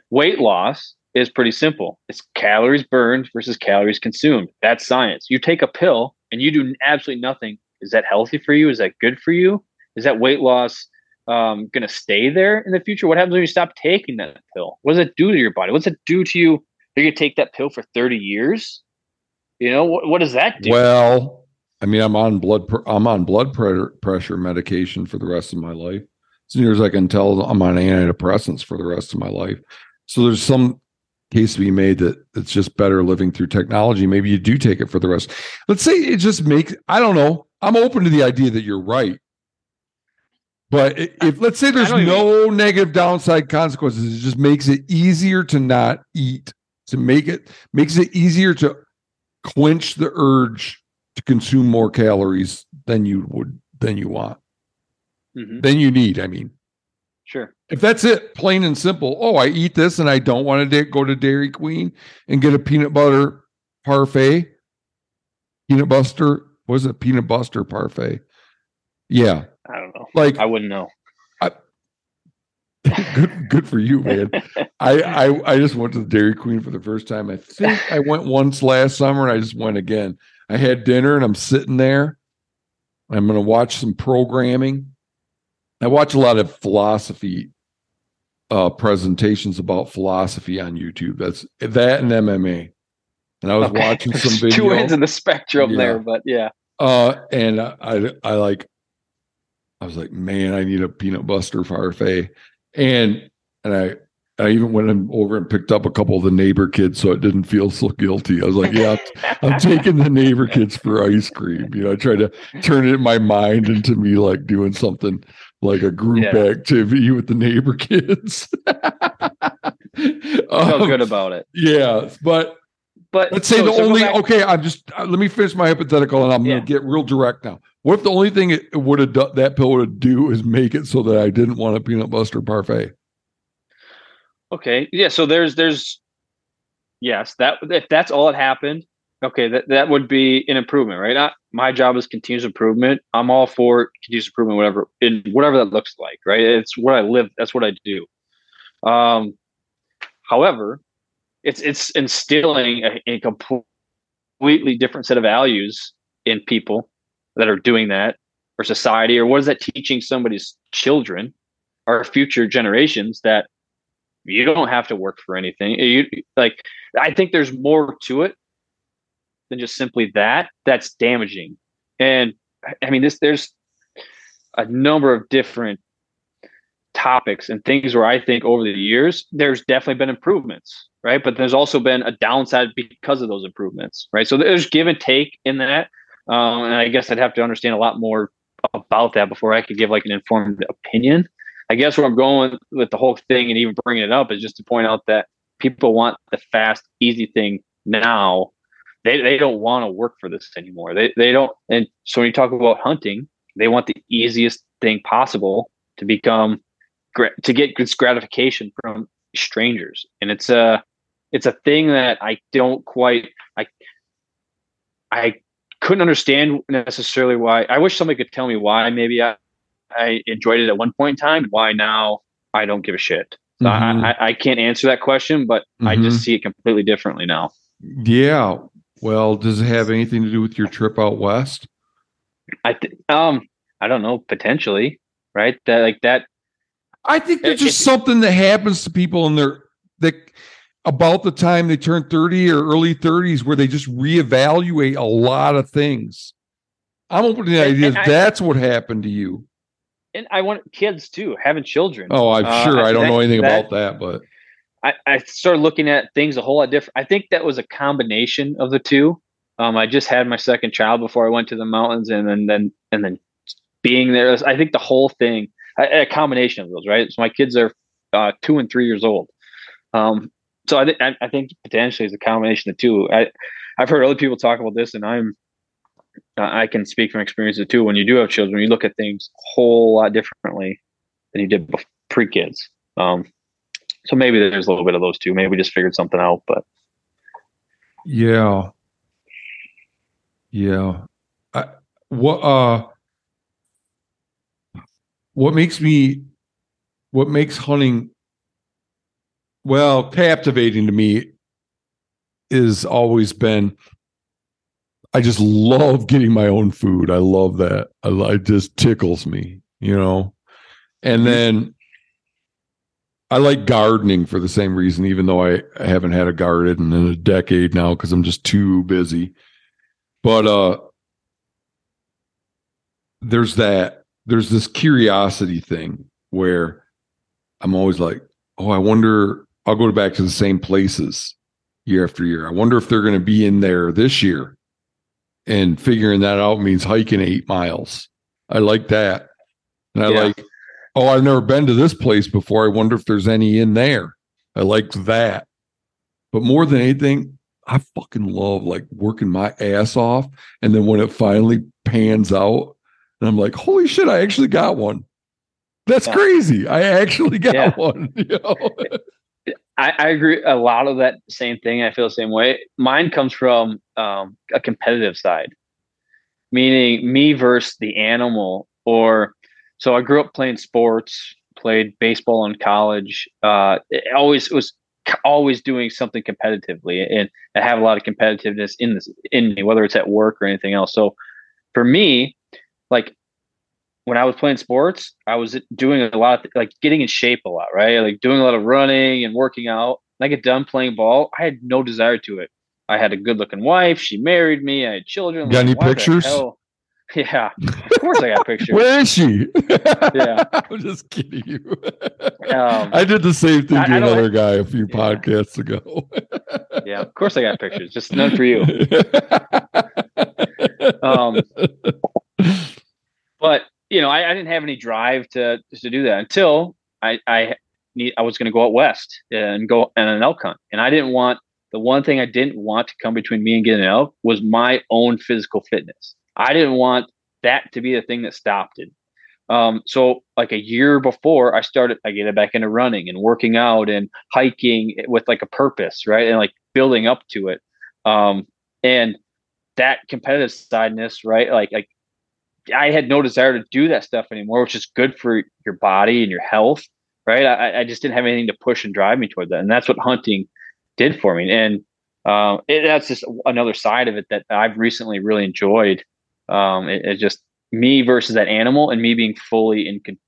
weight loss is pretty simple. It's calories burned versus calories consumed. That's science. You take a pill and you do absolutely nothing. Is that healthy for you? Is that good for you? Is that weight loss um, going to stay there in the future? What happens when you stop taking that pill? What does it do to your body? What's it do to you if you're gonna take that pill for 30 years. You know what? What does that do? Well, I mean, I'm on blood. Pr- I'm on blood pressure pressure medication for the rest of my life. As near as I can tell, I'm on antidepressants for the rest of my life. So there's some case to be made that it's just better living through technology. Maybe you do take it for the rest. Let's say it just makes. I don't know. I'm open to the idea that you're right. But if let's say there's no even... negative downside consequences, it just makes it easier to not eat to make it makes it easier to quench the urge to consume more calories than you would than you want mm-hmm. than you need i mean sure if that's it plain and simple oh i eat this and i don't want to go to dairy queen and get a peanut butter parfait peanut buster was it peanut buster parfait yeah i don't know like i wouldn't know good good for you, man. I, I I just went to the Dairy Queen for the first time. I think I went once last summer and I just went again. I had dinner and I'm sitting there. I'm gonna watch some programming. I watch a lot of philosophy uh presentations about philosophy on YouTube. That's that and MMA. And I was okay. watching some videos. Two ends of the spectrum yeah. there, but yeah. Uh and I I like I was like, man, I need a peanut butter parfait and and I I even went over and picked up a couple of the neighbor kids so it didn't feel so guilty. I was like, yeah, I'm taking the neighbor kids for ice cream. You know, I tried to turn it in my mind into me like doing something like a group yeah. activity with the neighbor kids. um, Feel good about it. Yeah. But but let's say so, the so only okay, I'm just uh, let me finish my hypothetical and I'm yeah. gonna get real direct now. What if the only thing it would have done that pill would do is make it so that I didn't want a peanut butter parfait? Okay. Yeah. So there's there's yes, that if that's all that happened, okay, that, that would be an improvement, right? I, my job is continuous improvement. I'm all for continuous improvement, whatever in whatever that looks like, right? It's what I live, that's what I do. Um however, it's it's instilling a, a completely different set of values in people that are doing that or society or what is that teaching somebody's children or future generations that you don't have to work for anything you like i think there's more to it than just simply that that's damaging and i mean this there's a number of different topics and things where i think over the years there's definitely been improvements right but there's also been a downside because of those improvements right so there's give and take in that um, and I guess I'd have to understand a lot more about that before I could give like an informed opinion. I guess where I'm going with the whole thing and even bringing it up is just to point out that people want the fast, easy thing now. They, they don't want to work for this anymore. They, they don't. And so when you talk about hunting, they want the easiest thing possible to become to get this gratification from strangers. And it's a, it's a thing that I don't quite, I, I couldn't understand necessarily why. I wish somebody could tell me why. Maybe I, I enjoyed it at one point in time. Why now I don't give a shit. So mm-hmm. I, I, can't answer that question, but mm-hmm. I just mm-hmm. see it completely differently now. Yeah. Well, does it have anything to do with your trip out west? I th- um I don't know potentially right that like that. I think there's just something that happens to people in their that about the time they turn 30 or early 30s where they just reevaluate a lot of things. I'm open to the idea that that's what happened to you. And I want kids too, having children. Oh, I'm uh, sure. I don't know anything that, about that, but I, I started looking at things a whole lot different. I think that was a combination of the two. Um, I just had my second child before I went to the mountains, and then then and then being there. I think the whole thing, a, combination of those, right? So my kids are uh, two and three years old. Um, so I, th- I, I think potentially it's a combination of two. I, I've heard other people talk about this, and I'm I can speak from experience too. When you do have children, you look at things a whole lot differently than you did pre kids. Um, so maybe there's a little bit of those two. Maybe we just figured something out, but yeah, yeah. I, what uh, what makes me, what makes hunting, well, captivating to me, is always been. I just love getting my own food. I love that. I, it just tickles me, you know. And mm-hmm. then I like gardening for the same reason, even though I, haven't had a garden in a decade now because I'm just too busy. But uh there's that there's this curiosity thing where I'm always like, oh, I wonder I'll go back to the same places year after year. I wonder if they're going to be in there this year. And figuring that out means hiking eight miles. I like that. And I yeah. like oh, I've never been to this place before. I wonder if there's any in there. I like that. But more than anything, I fucking love like working my ass off. And then when it finally pans out, and I'm like, holy shit, I actually got one. That's yeah. crazy. I actually got yeah. one. You know? I, I, agree a lot of that same thing. I feel the same way. Mine comes from um, a competitive side, meaning me versus the animal or so I grew up playing sports, played baseball in college. Uh, always was always doing something competitively, and I have a lot of competitiveness in this in me, whether it's at work or anything else. So for me, like when I was playing sports, I was doing a lot, of, like getting in shape a lot, right? Like doing a lot of running and working out. When I get done playing ball, I had no desire to it. I had a good looking wife. She married me. I had children. Got like, any pictures? Yeah, of course I got pictures. Where is she? yeah, I'm just kidding you. Um, I did the same thing I, to I another have, guy a few yeah. podcasts ago. yeah, of course I got pictures, just none for you. um, but you know, I, I, didn't have any drive to to do that until I I need I was going to go out west and go on an elk hunt, and I didn't want the one thing I didn't want to come between me and getting an elk was my own physical fitness. I didn't want that to be the thing that stopped it. Um, so like a year before I started, I get it back into running and working out and hiking with like a purpose, right? And like building up to it. Um, and that competitive sideness, right? Like, like I had no desire to do that stuff anymore, which is good for your body and your health, right? I, I just didn't have anything to push and drive me toward that. And that's what hunting did for me. And um, that's just another side of it that I've recently really enjoyed um, it, it's just me versus that animal, and me being fully in con-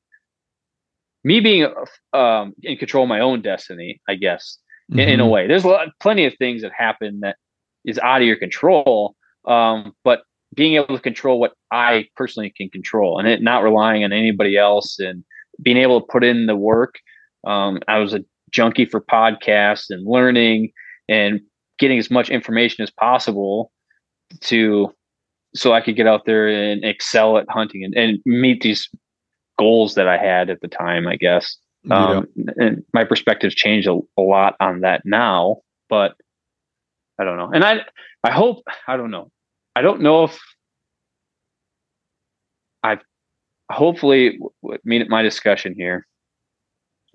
me being um, in control of my own destiny. I guess mm-hmm. in, in, a mm-hmm. way, there's a lot, plenty of things that happen that is out of your control. Um, but being able to control what I personally can control, and it not relying on anybody else, and being able to put in the work. Um, I was a junkie for podcasts and learning and getting as much information as possible to so I could get out there and excel at hunting and, and meet these goals that I had at the time, I guess. Um, yeah. And my perspectives changed a, a, lot on that now, but I don't know. And I, I hope, I don't know. I don't know if I've hopefully my discussion here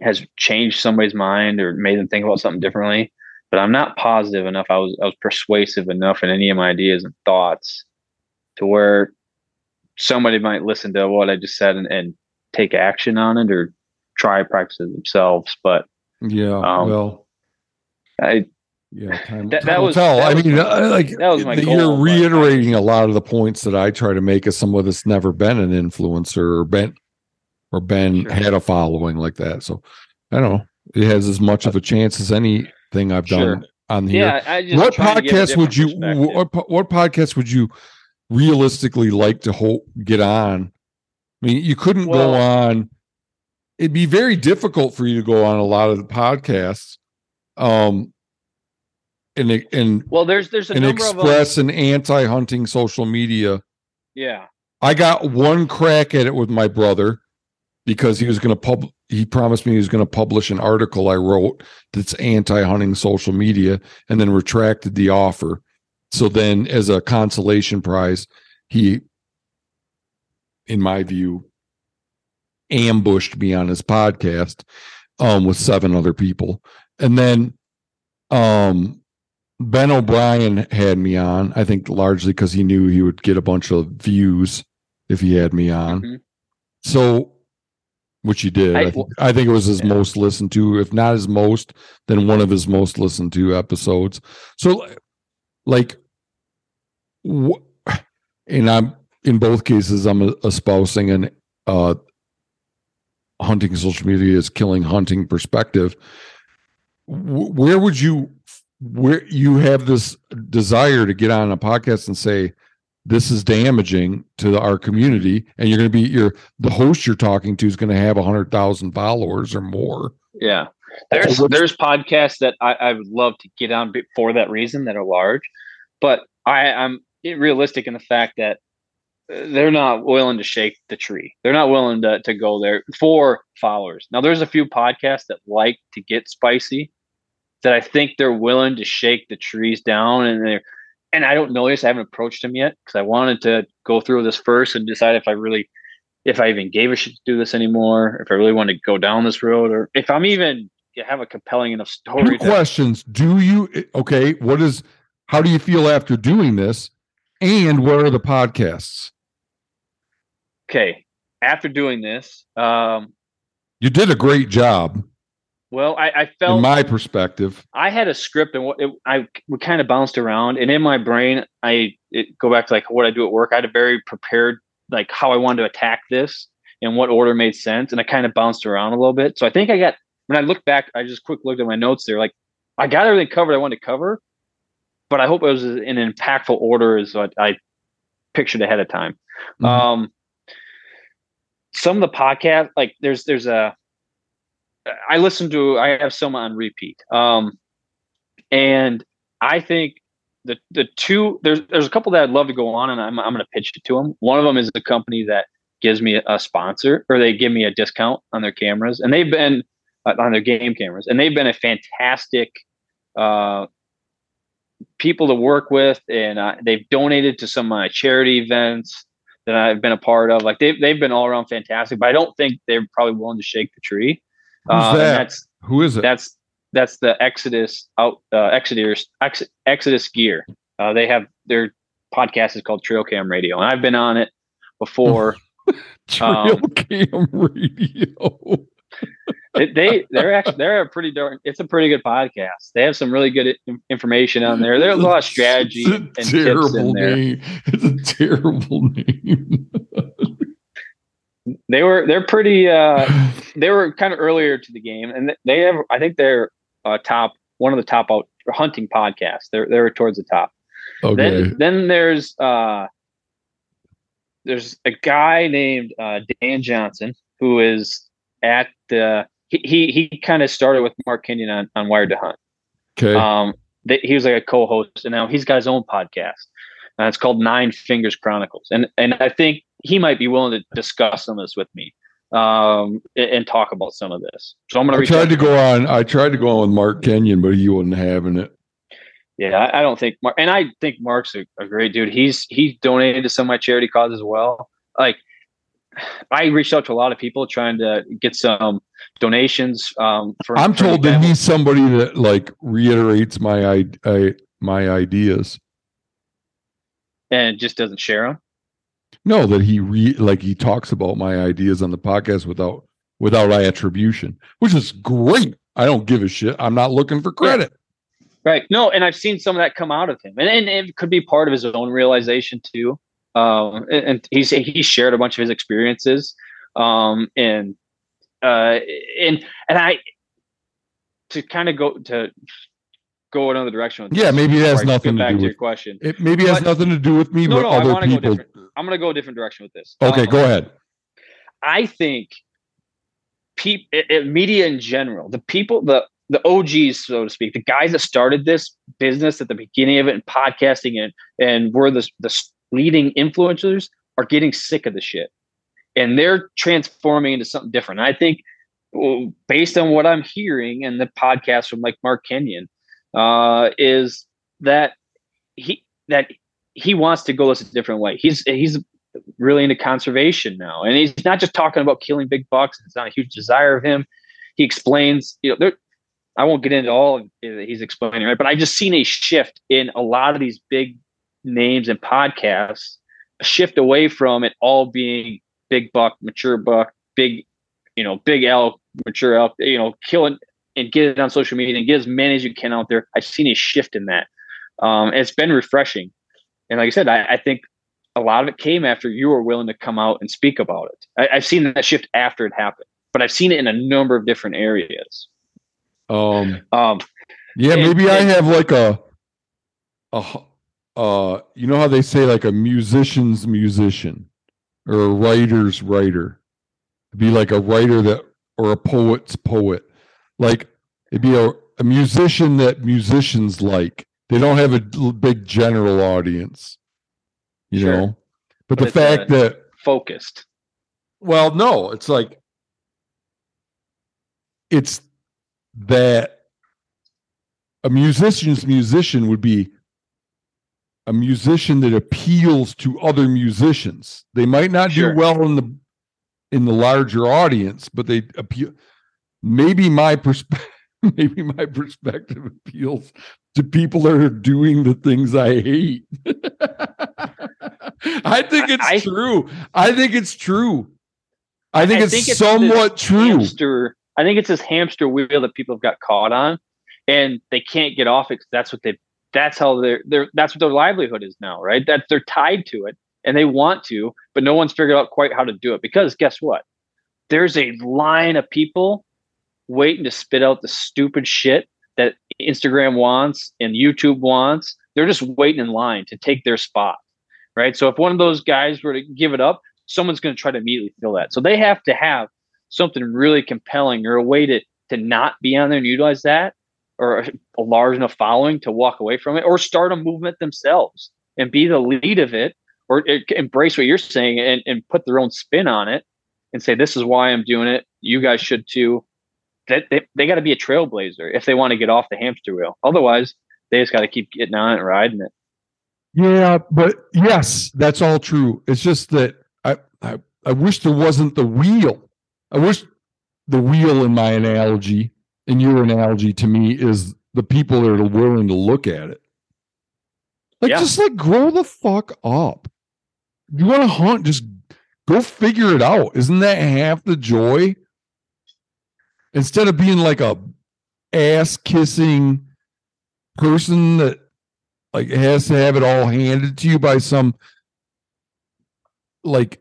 has changed somebody's mind or made them think about something differently, but I'm not positive enough. I was, I was persuasive enough in any of my ideas and thoughts to where somebody might listen to what I just said and, and take action on it or try practice it themselves. But yeah, um, well, I yeah, time, that, time that was tell. I mean, uh, like you're goal, reiterating a lot of the points that I try to make as someone that's never been an influencer or been or been sure. had a following like that. So I don't know. It has as much of a chance as anything I've done on here. Yeah, what podcast would you what, what podcast would you realistically like to hope get on. I mean, you couldn't well, go on. It'd be very difficult for you to go on a lot of the podcasts um, and and Well, there's there's a and number of express an anti-hunting social media. Yeah. I got one crack at it with my brother because he was going to pub. He promised me he was going to publish an article I wrote that's anti-hunting social media, and then retracted the offer. So then, as a consolation prize, he, in my view, ambushed me on his podcast um, with seven other people, and then um, Ben O'Brien had me on. I think largely because he knew he would get a bunch of views if he had me on. Mhm. So, which he did. I, I- think, I think it was his Yeah. most listened to, if not his most, then one of his most listened to episodes. So, like, and I'm in both cases, I'm espousing an uh, hunting social media is killing hunting perspective. Where would you, where you have this desire to get on a podcast and say, this is damaging to our community and you're going to be your the host you're talking to is going to have a hundred thousand followers or more Yeah. There's there's podcasts that I, I would love to get on for that reason that are large, but I, I'm realistic in the fact that uh, they're not willing to shake the tree. They're not willing to, to go there for followers. Now there's a few podcasts that like to get spicy that I think they're willing to shake the trees down and they're and I don't know this. I haven't approached them yet because I wanted to go through this first and decide if I really if I even gave a shit to do this anymore, if I really want to go down this road, or if I'm even have a compelling enough story. two To, questions do you okay what is how do you feel after doing this and what are the podcasts okay, after doing this, um, you did a great job well, I, I in felt my perspective I had a script and what it, I we kind of bounced around, and in my brain, I it, go back to like what I do at work. I had a very prepared like how I wanted to attack this and what order made sense, and I kind of bounced around a little bit. So I think I got when I look back, I just quick looked at my notes there, like I got everything covered I wanted to cover, but I hope it was in an impactful order as what I pictured ahead of time. Mhm. Um, some of the podcast, like there's there's a I listen to I have some on repeat. Um and I think the the two there's there's a couple that I'd love to go on and I'm I'm going to pitch it to them. One of them is a company that gives me a sponsor or they give me a discount on their cameras and they've been uh, on their game cameras and they've been a fantastic uh people to work with and uh, they've donated to some of my charity events that I've been a part of. Like they've they've been all around fantastic, but I don't think they're probably willing to shake the tree. Who's Uh, that? that's who is it that's that's the Exodus out uh, Exodus Ex, Exodus Gear. Uh, they have their podcast is called Trail Cam Radio, and I've been on it before. trail um, cam radio It- they they're actually they're a pretty darn. It's a pretty good podcast. They have some really good information on there. There's a lot of strategy It's a and tips terrible in there. name it's a terrible name They were they're pretty. Uh, they were kind of earlier to the game, and they have. I think they're uh, top one of the top out hunting podcasts. They're they're towards the top. okay Then then there's uh there's a guy named uh, Dan Johnson who is at the he he, he kind of started with Mark Kenyon on, on Wired to Hunt. okay Um, they, he was like a co-host, and now he's got his own podcast. And it's called Nine Fingers Chronicles, and and I think he might be willing to discuss some of this with me, um, and, and talk about some of this. So I'm gonna I tried to go on. I tried to go on with Mark Kenyon, but he wasn't having it. Yeah, I, I don't think Mark, and I think Mark's a, a great dude. He's he's donated to some of my charity causes as well. Like, I reached out to a lot of people trying to get some donations. Um, for I'm told that he's somebody that like reiterates my I, I my ideas. and just doesn't share them. No, that he re like he talks about my ideas on the podcast without without attribution, which is great. I don't give a shit. I'm not looking for credit. Right. No, and I've seen some of that come out of him, and, and it could be part of his own realization too. Um, and, and he's he shared a bunch of his experiences, um, and uh, and and I to kind of go to go another direction. With Yeah, maybe it has nothing to back do to your with- question. It maybe has nothing to do with me, No, but no, I other go people. different. I'm going to go a different direction with this. Okay, Um, go ahead. I think peop, it, it- media in general, the people, the the OGs, so to speak, the guys that started this business at the beginning of it and podcasting and and were the the leading influencers are getting sick of the shit, and they're transforming into something different. I think, based on what I'm hearing and the podcast from like Mark Kenyon, uh, is that he that he wants to go this a different way. He's he's really into conservation now, and he's not just talking about killing big bucks. It's not a huge desire of him. He explains, you know, there, I won't get into all he's explaining, right? But I've just seen a shift in a lot of these big names and podcasts, a shift away from it all being big buck, mature buck, big, you know, big elk, mature elk, you know, killing and get it on social media and get as many as you can out there. I've seen a shift in that. Um, it's been refreshing. And like I said, I, I, think a lot of it came after you were willing to come out and speak about it. I, I've seen that shift after it happened, but I've seen it in a number of different areas. Um, um yeah, maybe and, I have like a, a, uh, you know how they say like a musician's musician or a writer's writer. It'd be like a writer that, or a poet's poet. Like it'd be a, a musician that musicians like. They don't have a big general audience, you sure. know. But, but the fact that focused. Well, no, it's like it's that a musician's musician would be a musician that appeals to other musicians. They might not sure. do well in the in the larger audience, but they appeal. Maybe my perspective, maybe my perspective appeals to people that are doing the things I hate. I think it's I, true. I think it's true. I think I it's think somewhat it's true. Hamster I think it's this hamster wheel that people have got caught on, and they can't get off it. That's what they. That's how they're. They're. That's what their livelihood is now, right? That they're tied to it, and they want to, but no one's figured out quite how to do it. Because guess what? There's a line of people waiting to spit out the stupid shit that Instagram wants and YouTube wants. They're just waiting in line to take their spot, right? So if one of those guys were to give it up, someone's going to try to immediately fill that. So they have to have something really compelling or a way to to not be on there and utilize that or a, large enough following to walk away from it or start a movement themselves and be the lead of it or embrace what you're saying and, and put their own spin on it and say this is why i'm doing it. You guys should too. That they, they got to be a trailblazer if they want to get off the hamster wheel. Otherwise they just got to keep getting on it and riding it. Yeah but yes that's all true. It's just that i i, I wish there wasn't the wheel. I wish the wheel in my analogy and your analogy to me is the people that are willing to look at it. Like yeah. just like grow the fuck up. You want to hunt, just go figure it out. Isn't that half the joy? Instead of being like a ass kissing person that like has to have it all handed to you by some like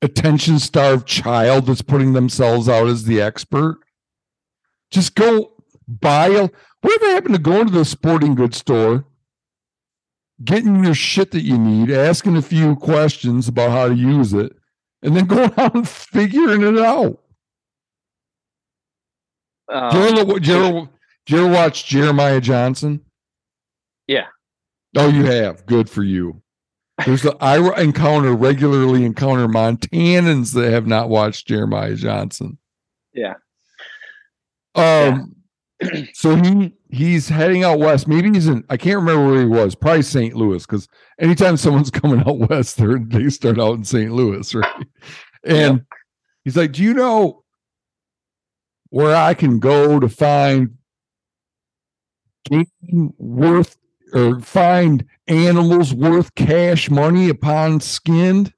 attention starved child that's putting themselves out as the expert. Just go buy a whatever happened to going to the sporting goods store, getting your shit that you need, asking a few questions about how to use it, and then going out and figuring it out. Um, do, you ever, do, you ever, do you ever watch Jeremiah Johnson? Yeah. Oh, you have. Good for you. There's a, I encounter regularly encounter Montanans that have not watched Jeremiah Johnson. Yeah. Um. Yeah. so he he's heading out west. Maybe he's in. I can't remember where he was. Probably St. Louis, because anytime someone's coming out west, they they start out in St. Louis, right? And yeah. he's like, "Do you know where I can go to find game worth or find animals worth cash money upon skinned.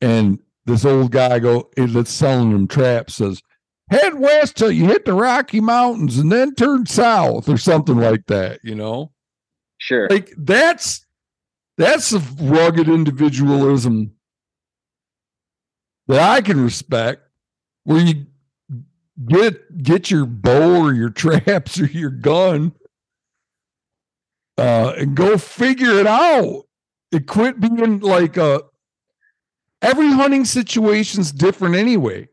And this old guy go that's selling them traps says, head west till you hit the Rocky Mountains and then turn south or something like that, you know? Sure. Like that's that's a rugged individualism that I can respect where you get get your bow or your traps or your gun uh, and go figure it out. It quit being like a every hunting situation's different anyway.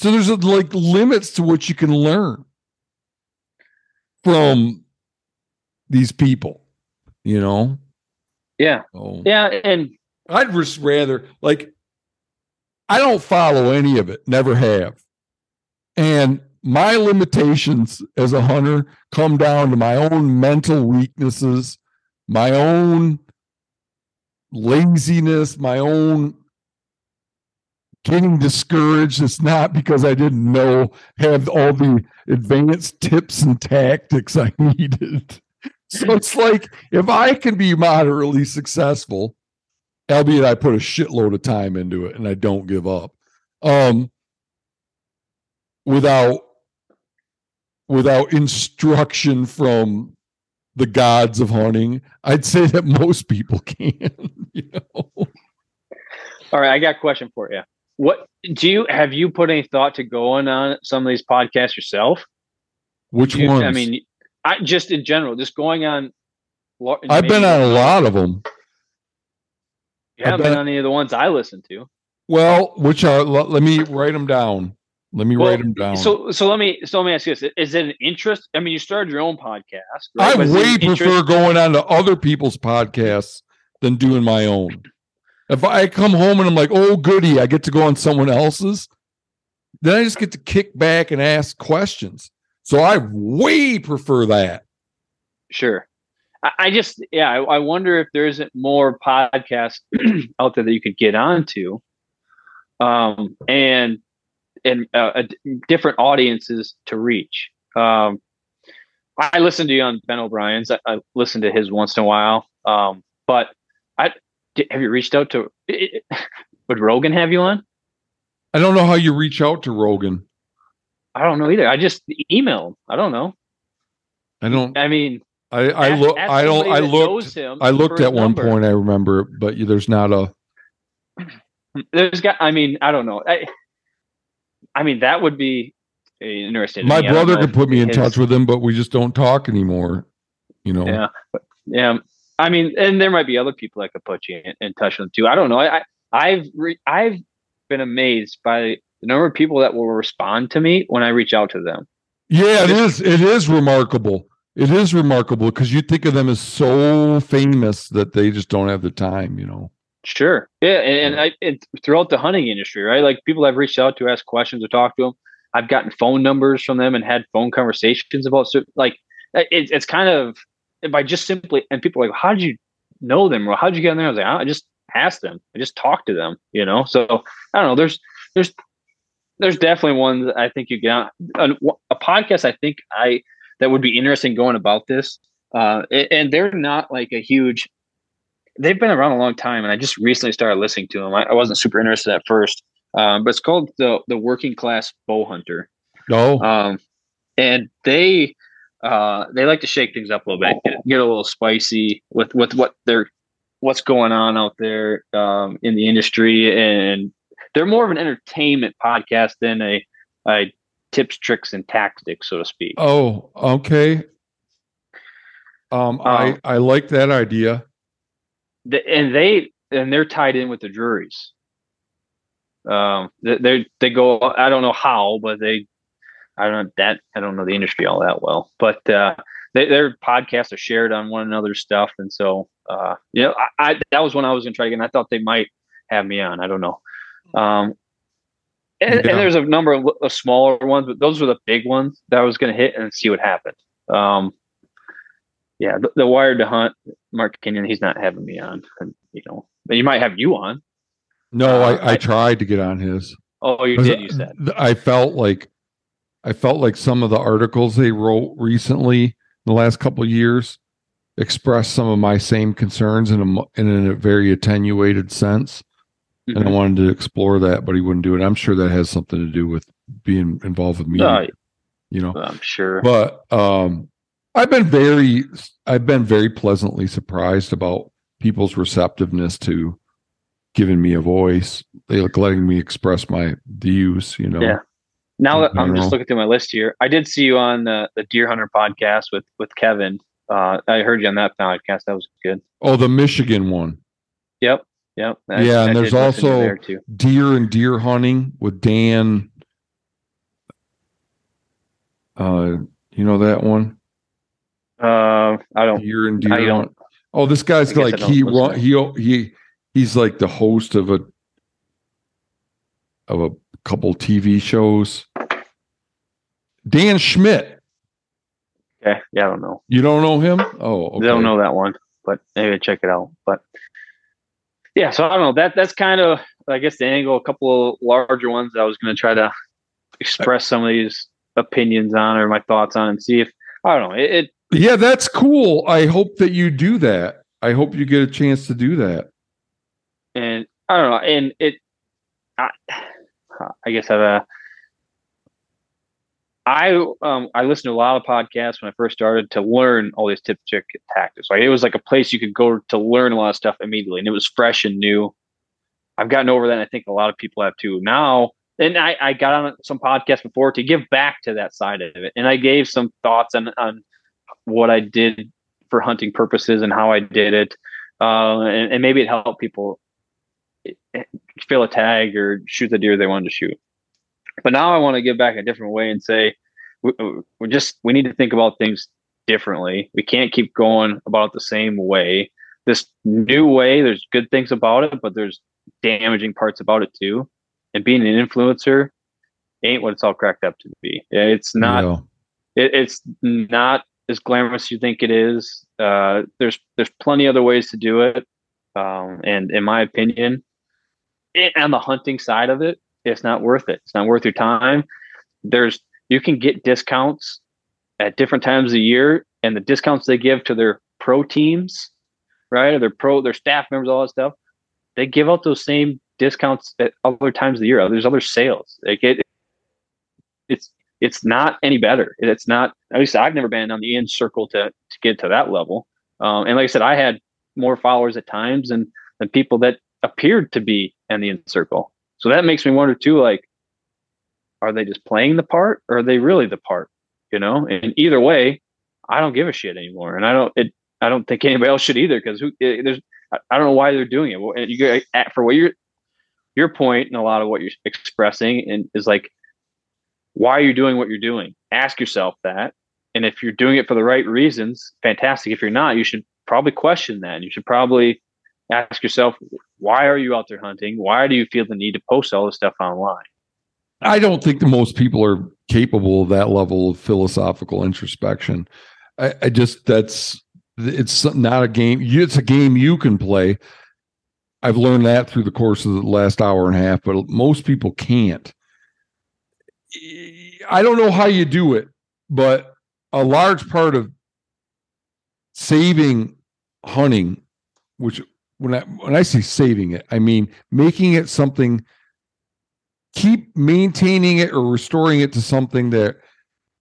So there's a, like limits to what you can learn. from these people, you know? Yeah. So Yeah. And I'd just rather like I don't follow any of it, never have. And my limitations as a hunter come down to my own mental weaknesses, my own laziness, my own getting discouraged. It's not because I didn't know, have all the advanced tips and tactics I needed. So it's like if I can be moderately successful, albeit I put a shitload of time into it and I don't give up. Um without without instruction from the gods of hunting, I'd say that most people can, you know. all right, I got a question for you. What do you have you put any thought to going on some of these podcasts yourself? Which You- ones? I mean, I just in general, just going on. I've been on a lot of them. Haven't I've been been- on any of the ones I listen to. Well, which are let, me write them down. Let me Well, write them down. So, so let me so let me ask you this: Is it an interest? I mean, you started your own podcast. I Right? It way prefer interest- going on to other people's podcasts than doing my own. If I come home and I'm like, oh, goody, I get to go on someone else's, then I just get to kick back and ask questions. So I way prefer that. Sure. I, just, yeah, I, I wonder if there isn't more podcasts out there that you could get onto, um, and and uh, different audiences to reach. Um, I listen to you on Ben O'Brien's. I, I listen to his once in a while. Um, but I have you reached out to? Would Rogan have you on? I don't know how you reach out to Rogan. I don't know either. I just email him. I don't know. I don't. I mean, I I look. I don't. I looked. I looked at one number. point. I remember, but there's not a. there's got i mean i don't know i i mean that would be interesting My me. I don't brother could put me in his- touch with him, but we just don't talk anymore. You know. yeah yeah i mean and there might be other people that could put you in, in touch with too i don't know i, I i've re, i've been amazed by the number of people that will respond to me when i reach out to them Yeah, it is. It is remarkable. It is remarkable because you think of them as so famous that they just don't have the time. You know. sure yeah and, and i and throughout the hunting industry right like people i've reached out to ask questions or talk to them i've gotten phone numbers from them and had phone conversations about certain like it, it's kind of by just simply and people are like how did you know them or how did you get in there? I was like i just asked them. I just talked to them you know? So i don't know. There's there's there's definitely ones that i think you get on a, a podcast i think i that would be interesting going about this uh and they're not like a huge they've been around a long time and i just recently started listening to them i, I wasn't super interested at first um, but it's called the the working class bow hunter. No. um, and they uh, they like to shake things up a little bit, get, get a little spicy with with what they're what's going on out there um, in the industry, and they're more of an entertainment podcast than a, a tips, tricks, and tactics, so to speak. Oh, okay. Um, I Um, I like that idea. The- and they and they're tied in with the juries. Um, they they go. I don't know how, but they. I don't know that. I don't know the industry all that well, but uh, they, their podcasts are shared on one another's stuff, and so uh, you know, I, I that was when I was going to try again. I thought they might have me on. I don't know. Um, and, Yeah. and there's a number of, of smaller ones, but those were the big ones that I was going to hit and see what happened. Um, yeah, the, the Wired to Hunt, Mark Kenyon, he's not having me on. And, you know, but he might have you on. No, uh, I, I I- tried to get on his. Oh, you did. You said. I felt like I felt like some of the articles they wrote recently in the last couple of years expressed some of my same concerns in a in a very attenuated sense, and I Mhm. wanted to explore that, but he wouldn't do it. I'm sure that has something to do with being involved with me. Uh, you know, I'm sure. but um, I've been very I've been very pleasantly surprised about people's receptiveness to giving me a voice. They like letting me express my views. You know. Yeah. Now that I'm just looking through my list here, I did see you on the, the Deer Hunter podcast with with Kevin. Uh, I heard you on that podcast. That was good. Oh, the Michigan one. Yep. Yep. I- Yeah, and I there's listen to also- there. Deer and deer hunting with Dan. Uh, you know that one? Uh, I don't. Deer and deer. I don't. Oh, this guy's like he run he he he's like the host of a of a couple TV shows. Dan Schmidt. Okay. Yeah, I don't know. You don't know him? Oh, okay. I don't know that one, but maybe check it out. But yeah, so I don't know. That that's kind of I guess the angle. A couple of larger ones I was going to try to express some of these opinions on or my thoughts on and see if I don't know. It, it Yeah, that's cool. I hope that you do that. I hope you get a chance to do that. and I don't know, and it, I, I guess I've, uh, I, um, I listened to a lot of podcasts when I first started to learn all these tips, trick, tactics. Like it was like a place you could go to learn a lot of stuff immediately, and it was fresh and new. I've gotten over that. And I think a lot of people have too now. And I, I got on some podcasts before to give back to that side of it, and I gave some thoughts on on what I did for hunting purposes and how I did it, uh, and, and maybe it helped people fill a tag or shoot the deer they wanted to shoot. But now I want to give back a different way and say we, we just we need to think about things differently. We can't keep going about the same way. This new way, there's good things about it, but there's damaging parts about it too. And being an influencer ain't what it's all cracked up to be. It's not Yeah. it, it's not as glamorous as you think it is. Uh, there's there's plenty other ways to do it, um, and in my opinion, on the hunting side of it, it's not worth it. It's not worth your time. There's you can get discounts at different times of the year, and the discounts they give to their pro teams, right, or their pro their staff members, all that stuff, they give out those same discounts at other times of the year. There's other sales. Like it, it's it's not any better. It's not. At least I've never been on the in circle to to get to that level. Um, and like I said, I had more followers at times than than people that appeared to be in the circle. So that makes me wonder too. Like, are they just playing the part, or are they really the part? You know. And either way, I don't give a shit anymore, and I don't. It. I don't think anybody else should either because who eh, there's. I don't know why they're doing it. Well, and You go at- for what you're your point and a lot of what you're expressing and is like why are you doing what you're doing ask yourself that and if you're doing it for the right reasons fantastic if you're not you should probably question that you should probably ask yourself why are you out there hunting why do you feel the need to post all this stuff online I don't think that most people are capable of that level of philosophical introspection. I, I just that's it's not a game. It's a game you can play. I've learned that through the course of the last hour and a half, but most people can't. I don't know how you do it, but a large part of saving hunting, which when I when I say saving it, I mean making it something keep maintaining it or restoring it to something that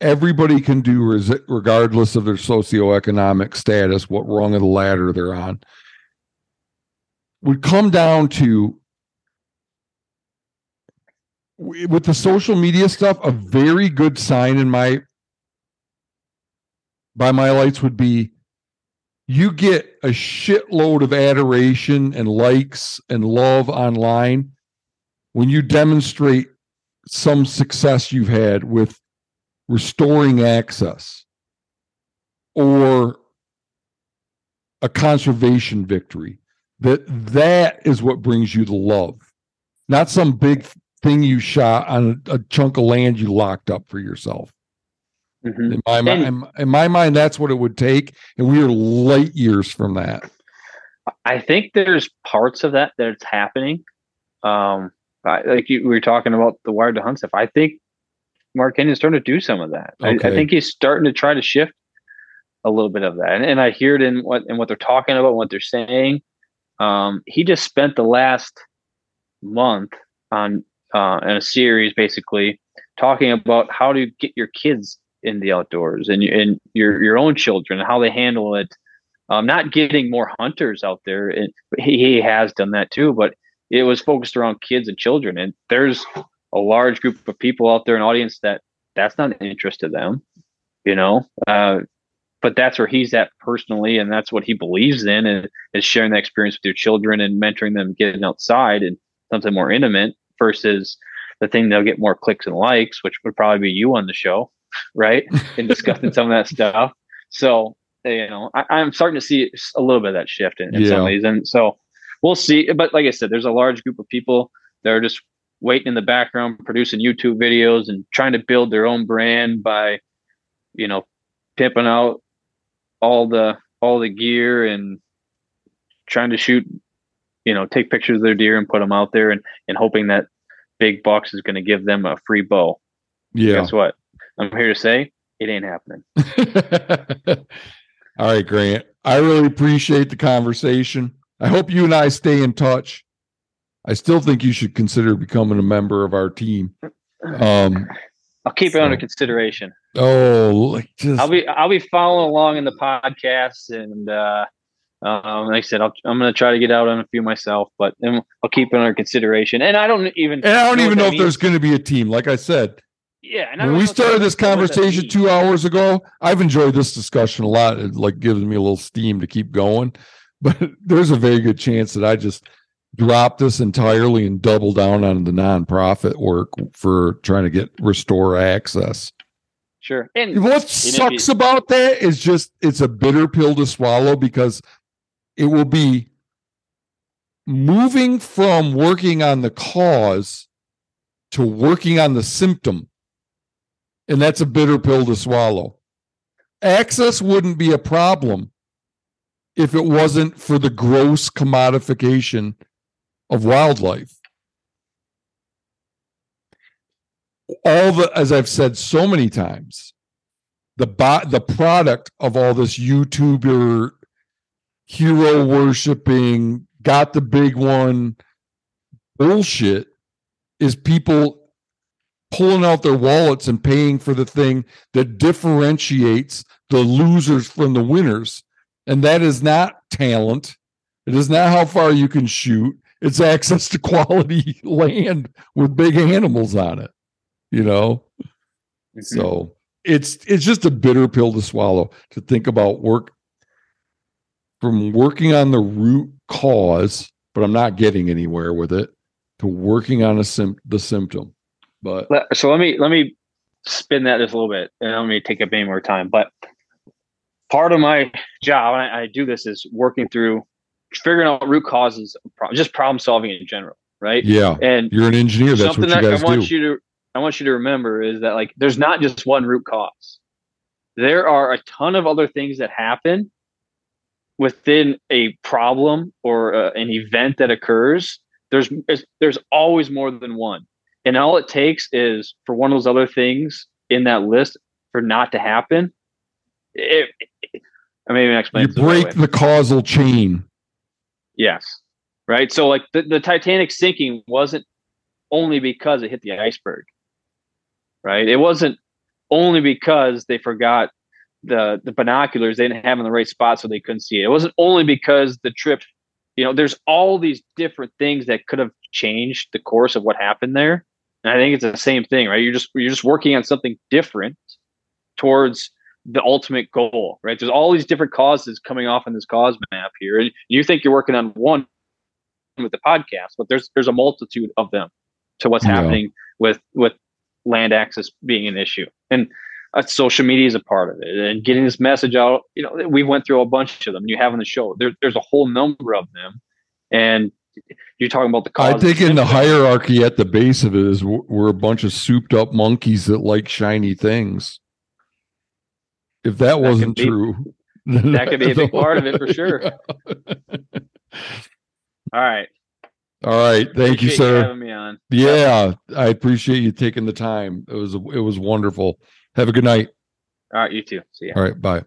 everybody can do regardless of their socioeconomic status what rung of the ladder they're on would come down to with the social media stuff a very good sign in my by my lights would be you get a shitload of adoration and likes and love online when you demonstrate some success you've had with restoring access or a conservation victory. That that is what brings you the love. Not some big thing you shot on a, a chunk of land you locked up for yourself in my, And- in, my mind that's what it would take and we are light years from that. I think there's parts of that that's happening. Um I, like you, we were talking about the wired to hunt stuff i think mark Kenyon's starting to do some of that. I, I think he's starting to try to shift a little bit of that. And, and i hear it in what in what they're talking about what they're saying. Um he just spent the last month on uh in a series basically talking about how to get your kids in the outdoors and, and your your own children how they handle it. Um, not getting more hunters out there he, he has done that too but it was focused around kids and children. And there's a large group of people out there an audience that that's not an interest to them you know? Uh, but that's where he's at personally and that's what he believes in and is sharing that experience with your children and mentoring them getting outside and something more intimate versus the thing they'll get more clicks and likes which would probably be you on the show right and discussing some of that stuff so you know, I, am starting to see a little bit of that shift in, in Yeah. some of these, and so we'll see. But like I said, there's a large group of people that are just waiting in the background, producing YouTube videos and trying to build their own brand by, you know, pimping out all the all the gear and trying to shoot, you know, take pictures of their deer and put them out there, and and hoping that big bucks is going to give them a free bow. Yeah. Guess what? I'm here to say it ain't happening. All right, Grant. I really appreciate the conversation. I hope you and I stay in touch. I still think you should consider becoming a member of our team. Um, I'll keep it under consideration. oh, like just I'll be I'll be following along in the podcast, and uh, um, like I said, I'll, I'm going to try to get out on a few myself, but I'll keep it under consideration. And I don't even and I don't know even know that if there's going to be a team. Like I said, yeah. And when we started this conversation two hours ago, I've enjoyed this discussion a lot. It like gives me a little steam to keep going. But there's a very good chance that I just drop this entirely and double down on the nonprofit work for trying to get restore access. Sure. And What sucks you- about that is just it's a bitter pill to swallow because it will be moving from working on the cause to working on the symptom. And that's a bitter pill to swallow. Access wouldn't be a problem if it wasn't for the gross commodification of wildlife. All the, as I've said so many times, the bo- the product of all this YouTuber hero worshiping, got the big one bullshit is people pulling out their wallets and paying for the thing that differentiates the losers from the winners. And that is not talent. It is not how far you can shoot. It's access to quality land with big animals on it. You know? Mm-hmm. So it's it's just a bitter pill to swallow to think about work from working on the root cause, but I'm not getting anywhere with it, to working on a sim- the symptom. But so let me let me spin that just a little bit, and let don't mean to take up any more time. But part of my job, and I, I do this, is working through figuring out root causes, of pro- just problem solving in general, right? yeah, And you're an engineer. That's something what you that guys I want do. you to I want you to remember is that like there's not just one root cause. There are a ton of other things that happen within a problem or uh, an event that occurs. There's there's always more than one, and all it takes is for one of those other things in that list for not to happen. It, it- I mean, explain. you break the causal chain. Yes. Right. So like the, the Titanic sinking wasn't only because it hit the iceberg. Right. It wasn't only because they forgot the the binoculars they didn't have in the right spot so they couldn't see it. It wasn't only because the trip, you know, there's all these different things that could have changed the course of what happened there. And I think it's the same thing, right? You're just you're just working on something different towards the ultimate goal, right? There's all these different causes coming off in this cause map here, and you think you're working on one with the podcast, but there's there's a multitude of them to what's Yeah. happening with with land access being an issue, and uh, social media is a part of it, and getting this message out. You know, we went through a bunch of them. You have on the show. There, there's a whole number of them, and you're talking about the cause. I think in the hierarchy at the base of it is we're a bunch of souped up monkeys that like shiny things. If that, could wasn't be- true, that could be a big part of it for sure. All right. All right, thank you, sir. having me on. Yeah, I appreciate you taking the time. It was it was wonderful. Have a good night. All right. You too. See ya. All right, bye.